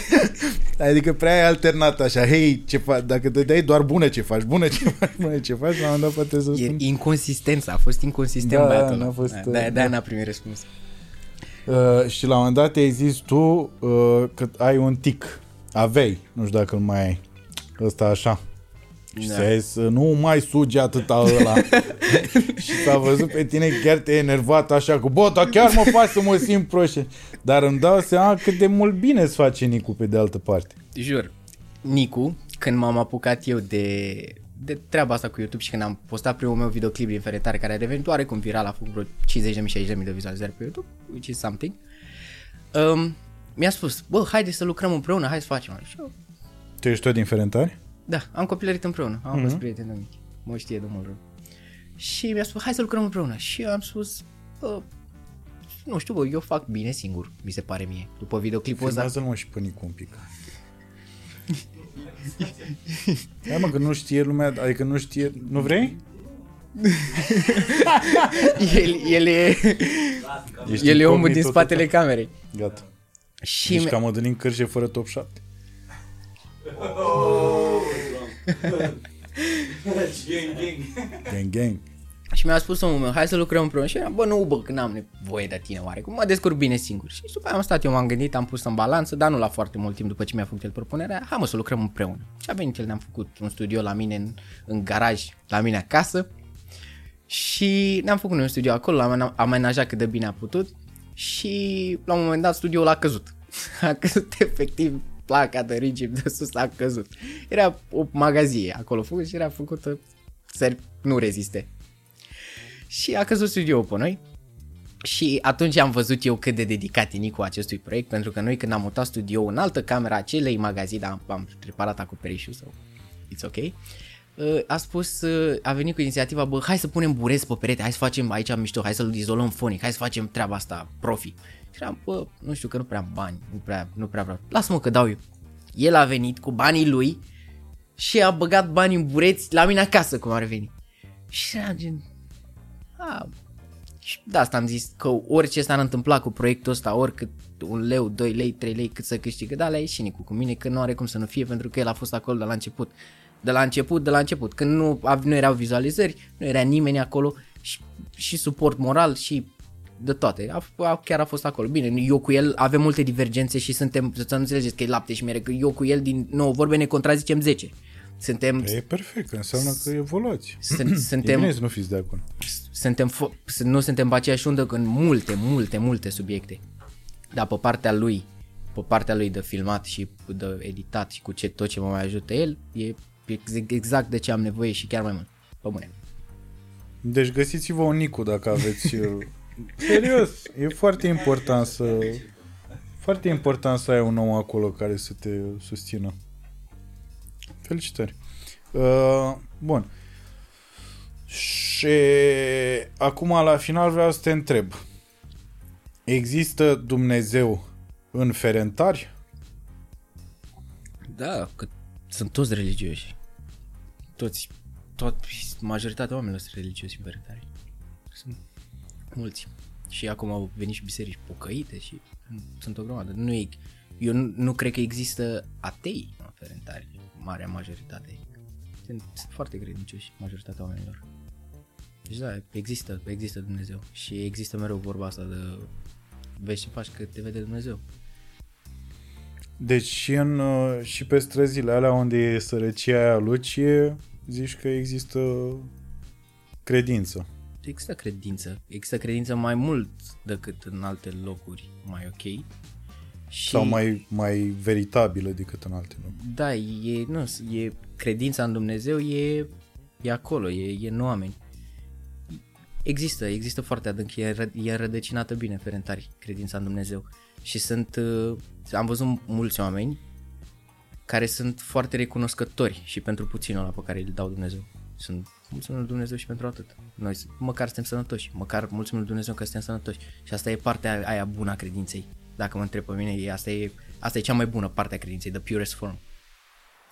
adică prea ai alternat așa, hei, ce faci, dacă te dai doar bună ce faci, bună ce faci, bună ce faci, la un moment dat poate să E spun. inconsistență, a fost inconsistent Da, băiatul n-a ăla. fost, Da, uh, de-aia, da. de-aia n-a primit răspuns. Uh, și la un moment dat ai zis tu uh, că ai un tic, aveai, nu știu dacă îl mai ai, ăsta așa. Și Da. ți-a zis să nu mai suge atâta ăla. și s-a văzut pe tine chiar te-ai enervat așa cu bă, dar chiar mă faci să mă simt proșe. Dar îmi dau seama cât de mult bine îți face Nicu pe de altă parte. Jur, Nicu, când m-am apucat eu de, de treaba asta cu YouTube și când am postat primul meu videoclip din Ferentare, care a devenit oarecum viral, a făcut vreo 50.000, 60.000 de vizualizări pe YouTube, which is something, um, mi-a spus, bă, haide să lucrăm împreună, hai să facem. Și eu, Tu ești tot din Ferentari? Da, am copilărit împreună, am fost prieteni de mici, mă știe de mult rău. Și mi-a spus, hai să lucrăm împreună. Și eu am spus, bă, nu știu, bă, eu fac bine singur, mi se pare mie. După videoclipul ăsta, Filmează-l mă și pe Nicu un pic. Hai mă, că nu știe lumea, adică nu știe... Nu vrei? el, el e, Ești el e omul incognito din spatele total. camerei. Gata. Și Ești mi- ca Mădălin Cârje fără top 7. Gang, gang. Și mi-a spus omul meu, hai să lucrăm împreună. Și eram, bă, nu, bă, că n-am nevoie de tine oare, cum mă descurc bine singur. Și după aia am stat, eu m-am gândit, am pus în balanță, dar nu la foarte mult timp după ce mi-a făcut el propunerea, hai mă să lucrăm împreună. Și a venit el, ne-am făcut un studio la mine în, în garaj, la mine acasă. Și ne-am făcut noi un studio acolo, l-am amenajat cât de bine a putut și la un moment dat studioul a căzut. A căzut efectiv placa de rigid de sus a căzut. Era o magazie acolo făcut și era făcută să nu reziste. Și a căzut studioul pe noi. Și atunci am văzut eu cât de dedicat e Nicu acestui proiect, pentru că noi când am mutat studioul în altă cameră a acelei magazii, dar am reparat acoperișul sau it's ok, uh, a spus, uh, a venit cu inițiativa, bă, hai să punem burezi pe perete, hai să facem aici mișto, hai să-l izolăm fonic, hai să facem treaba asta profi. Și eram, bă, nu știu că nu prea am bani, nu prea, nu prea vreau. Lasă-mă că dau eu. El a venit cu banii lui și a băgat banii în bureți la mine acasă, cum ar veni. Și era gen, a, și de asta am zis că orice s-ar întâmpla cu proiectul ăsta, oricât un leu, 2 lei, 3 lei, cât să câștigă, da, la și Nicu cu mine, că nu are cum să nu fie, pentru că el a fost acolo de la început. De la început, de la început. Când nu, av- nu erau vizualizări, nu era nimeni acolo și, și suport moral și de toate. A, a, chiar a fost acolo. Bine, eu cu el avem multe divergențe și suntem, să nu înțelegeți că e lapte și mere, că eu cu el din 9 vorbe ne contrazicem 10. Suntem, E perfect, că înseamnă că evoluați. sunt, E suntem, bine să nu fiți de acord. suntem, fo- nu suntem pe aceeași undă în multe, multe, multe subiecte. Dar pe partea lui, pe partea lui de filmat și de editat și cu ce, tot ce mă mai ajută el, e ex- exact de ce am nevoie și chiar mai mult. Pe bune. Deci găsiți-vă un Nicu dacă aveți... uh, Serios, e foarte important să... Foarte important să ai un om acolo care să te susțină. Felicitări. Uh, bun. Și acum la final vreau să te întreb. Există Dumnezeu în Ferentari? Da, că sunt toți religioși. Toți, tot, majoritatea oamenilor sunt religioși în veritare. Sunt mulți. Și acum au venit și biserici pocăite și sunt o grămadă. Nu e, eu nu, nu cred că există atei în Ferentari, marea majoritate. Sunt, sunt foarte credincioși majoritatea oamenilor. Deci da, există, există Dumnezeu și există mereu vorba asta de vezi ce faci că te vede Dumnezeu. Deci și, în, uh, și pe străzile alea unde e sărăcia aia lucie, zici că există credință. Există credință. Există credință mai mult decât în alte locuri mai ok. Și Sau mai, mai veritabilă decât în alte locuri. Da, e, nu, e credința în Dumnezeu e, e acolo, e, e în oameni. Există, există foarte adânc, e, ră- e rădăcinată bine ferentari, credința în Dumnezeu. Și sunt, uh, am văzut mulți oameni care sunt foarte recunoscători și pentru puținul ăla pe care îl dau Dumnezeu. Sunt mulțumim lui Dumnezeu și pentru atât. Noi măcar suntem sănătoși, măcar mulțumim lui Dumnezeu că suntem sănătoși. Și asta e partea aia bună a credinței. Dacă mă întreb pe mine, e, asta, e, asta e cea mai bună parte a credinței, the purest form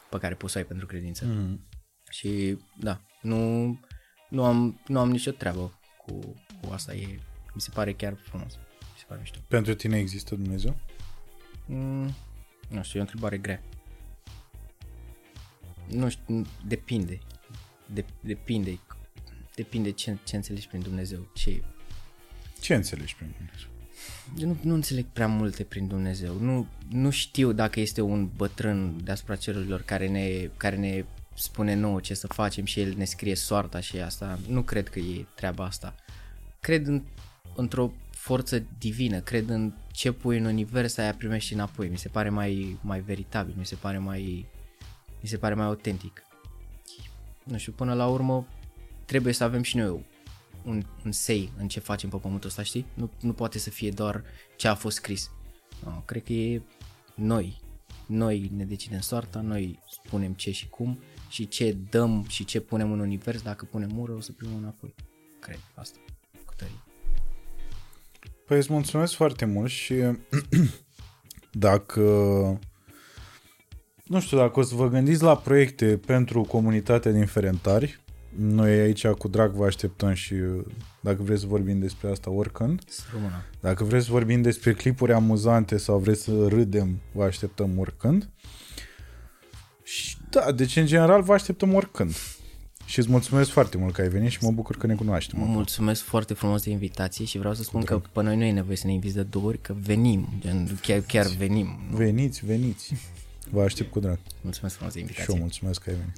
pe care poți să o ai pentru credință. Mm. Și da, nu, nu, am, nu am nicio treabă cu, cu asta. E, mi se pare chiar frumos. Mi se pare mișto. Pentru tine există Dumnezeu? Mm, nu știu, e o întrebare grea. Nu știu, depinde. De, depinde. Depinde ce, ce înțelegi prin Dumnezeu. Ce, Ce înțelegi prin Dumnezeu? Eu nu, nu înțeleg prea multe prin Dumnezeu. Nu, nu știu dacă este un bătrân deasupra cerurilor care ne, care ne spune nouă ce să facem și el ne scrie soarta și asta. Nu cred că e treaba asta. Cred în, într-o forță divină, cred în ce pui în univers aia primești înapoi. Mi se pare mai, mai veritabil, mi se pare mai, mi se pare mai autentic. Nu știu, până la urmă trebuie să avem și noi un, un say în ce facem pe pământul ăsta, știi? Nu, nu poate să fie doar ce a fost scris. No, cred că e noi. Noi ne decidem soarta, noi spunem ce și cum și ce dăm și ce punem în univers. Dacă punem ură, o să primim înapoi. Cred asta. Cu tărie. Păi îți mulțumesc foarte mult și dacă nu știu, dacă o să vă gândiți la proiecte pentru comunitatea din Ferentari, noi aici cu drag vă așteptăm și dacă vreți să vorbim despre asta oricând. Să rămână. Dacă vreți să vorbim despre clipuri amuzante sau vreți să râdem, vă așteptăm oricând. Și da, deci în general vă așteptăm oricând. Și îți mulțumesc foarte mult că ai venit și mă bucur că ne cunoaștem. acum. Mulțumesc foarte frumos de invitație și vreau să spun că pe noi nu e nevoie să ne inviți de două ori, că venim, gen, chiar, chiar venim. Veniți, veniți. Vă aștept cu drag. Mulțumesc frumos de invitație. Și eu mulțumesc că ai venit.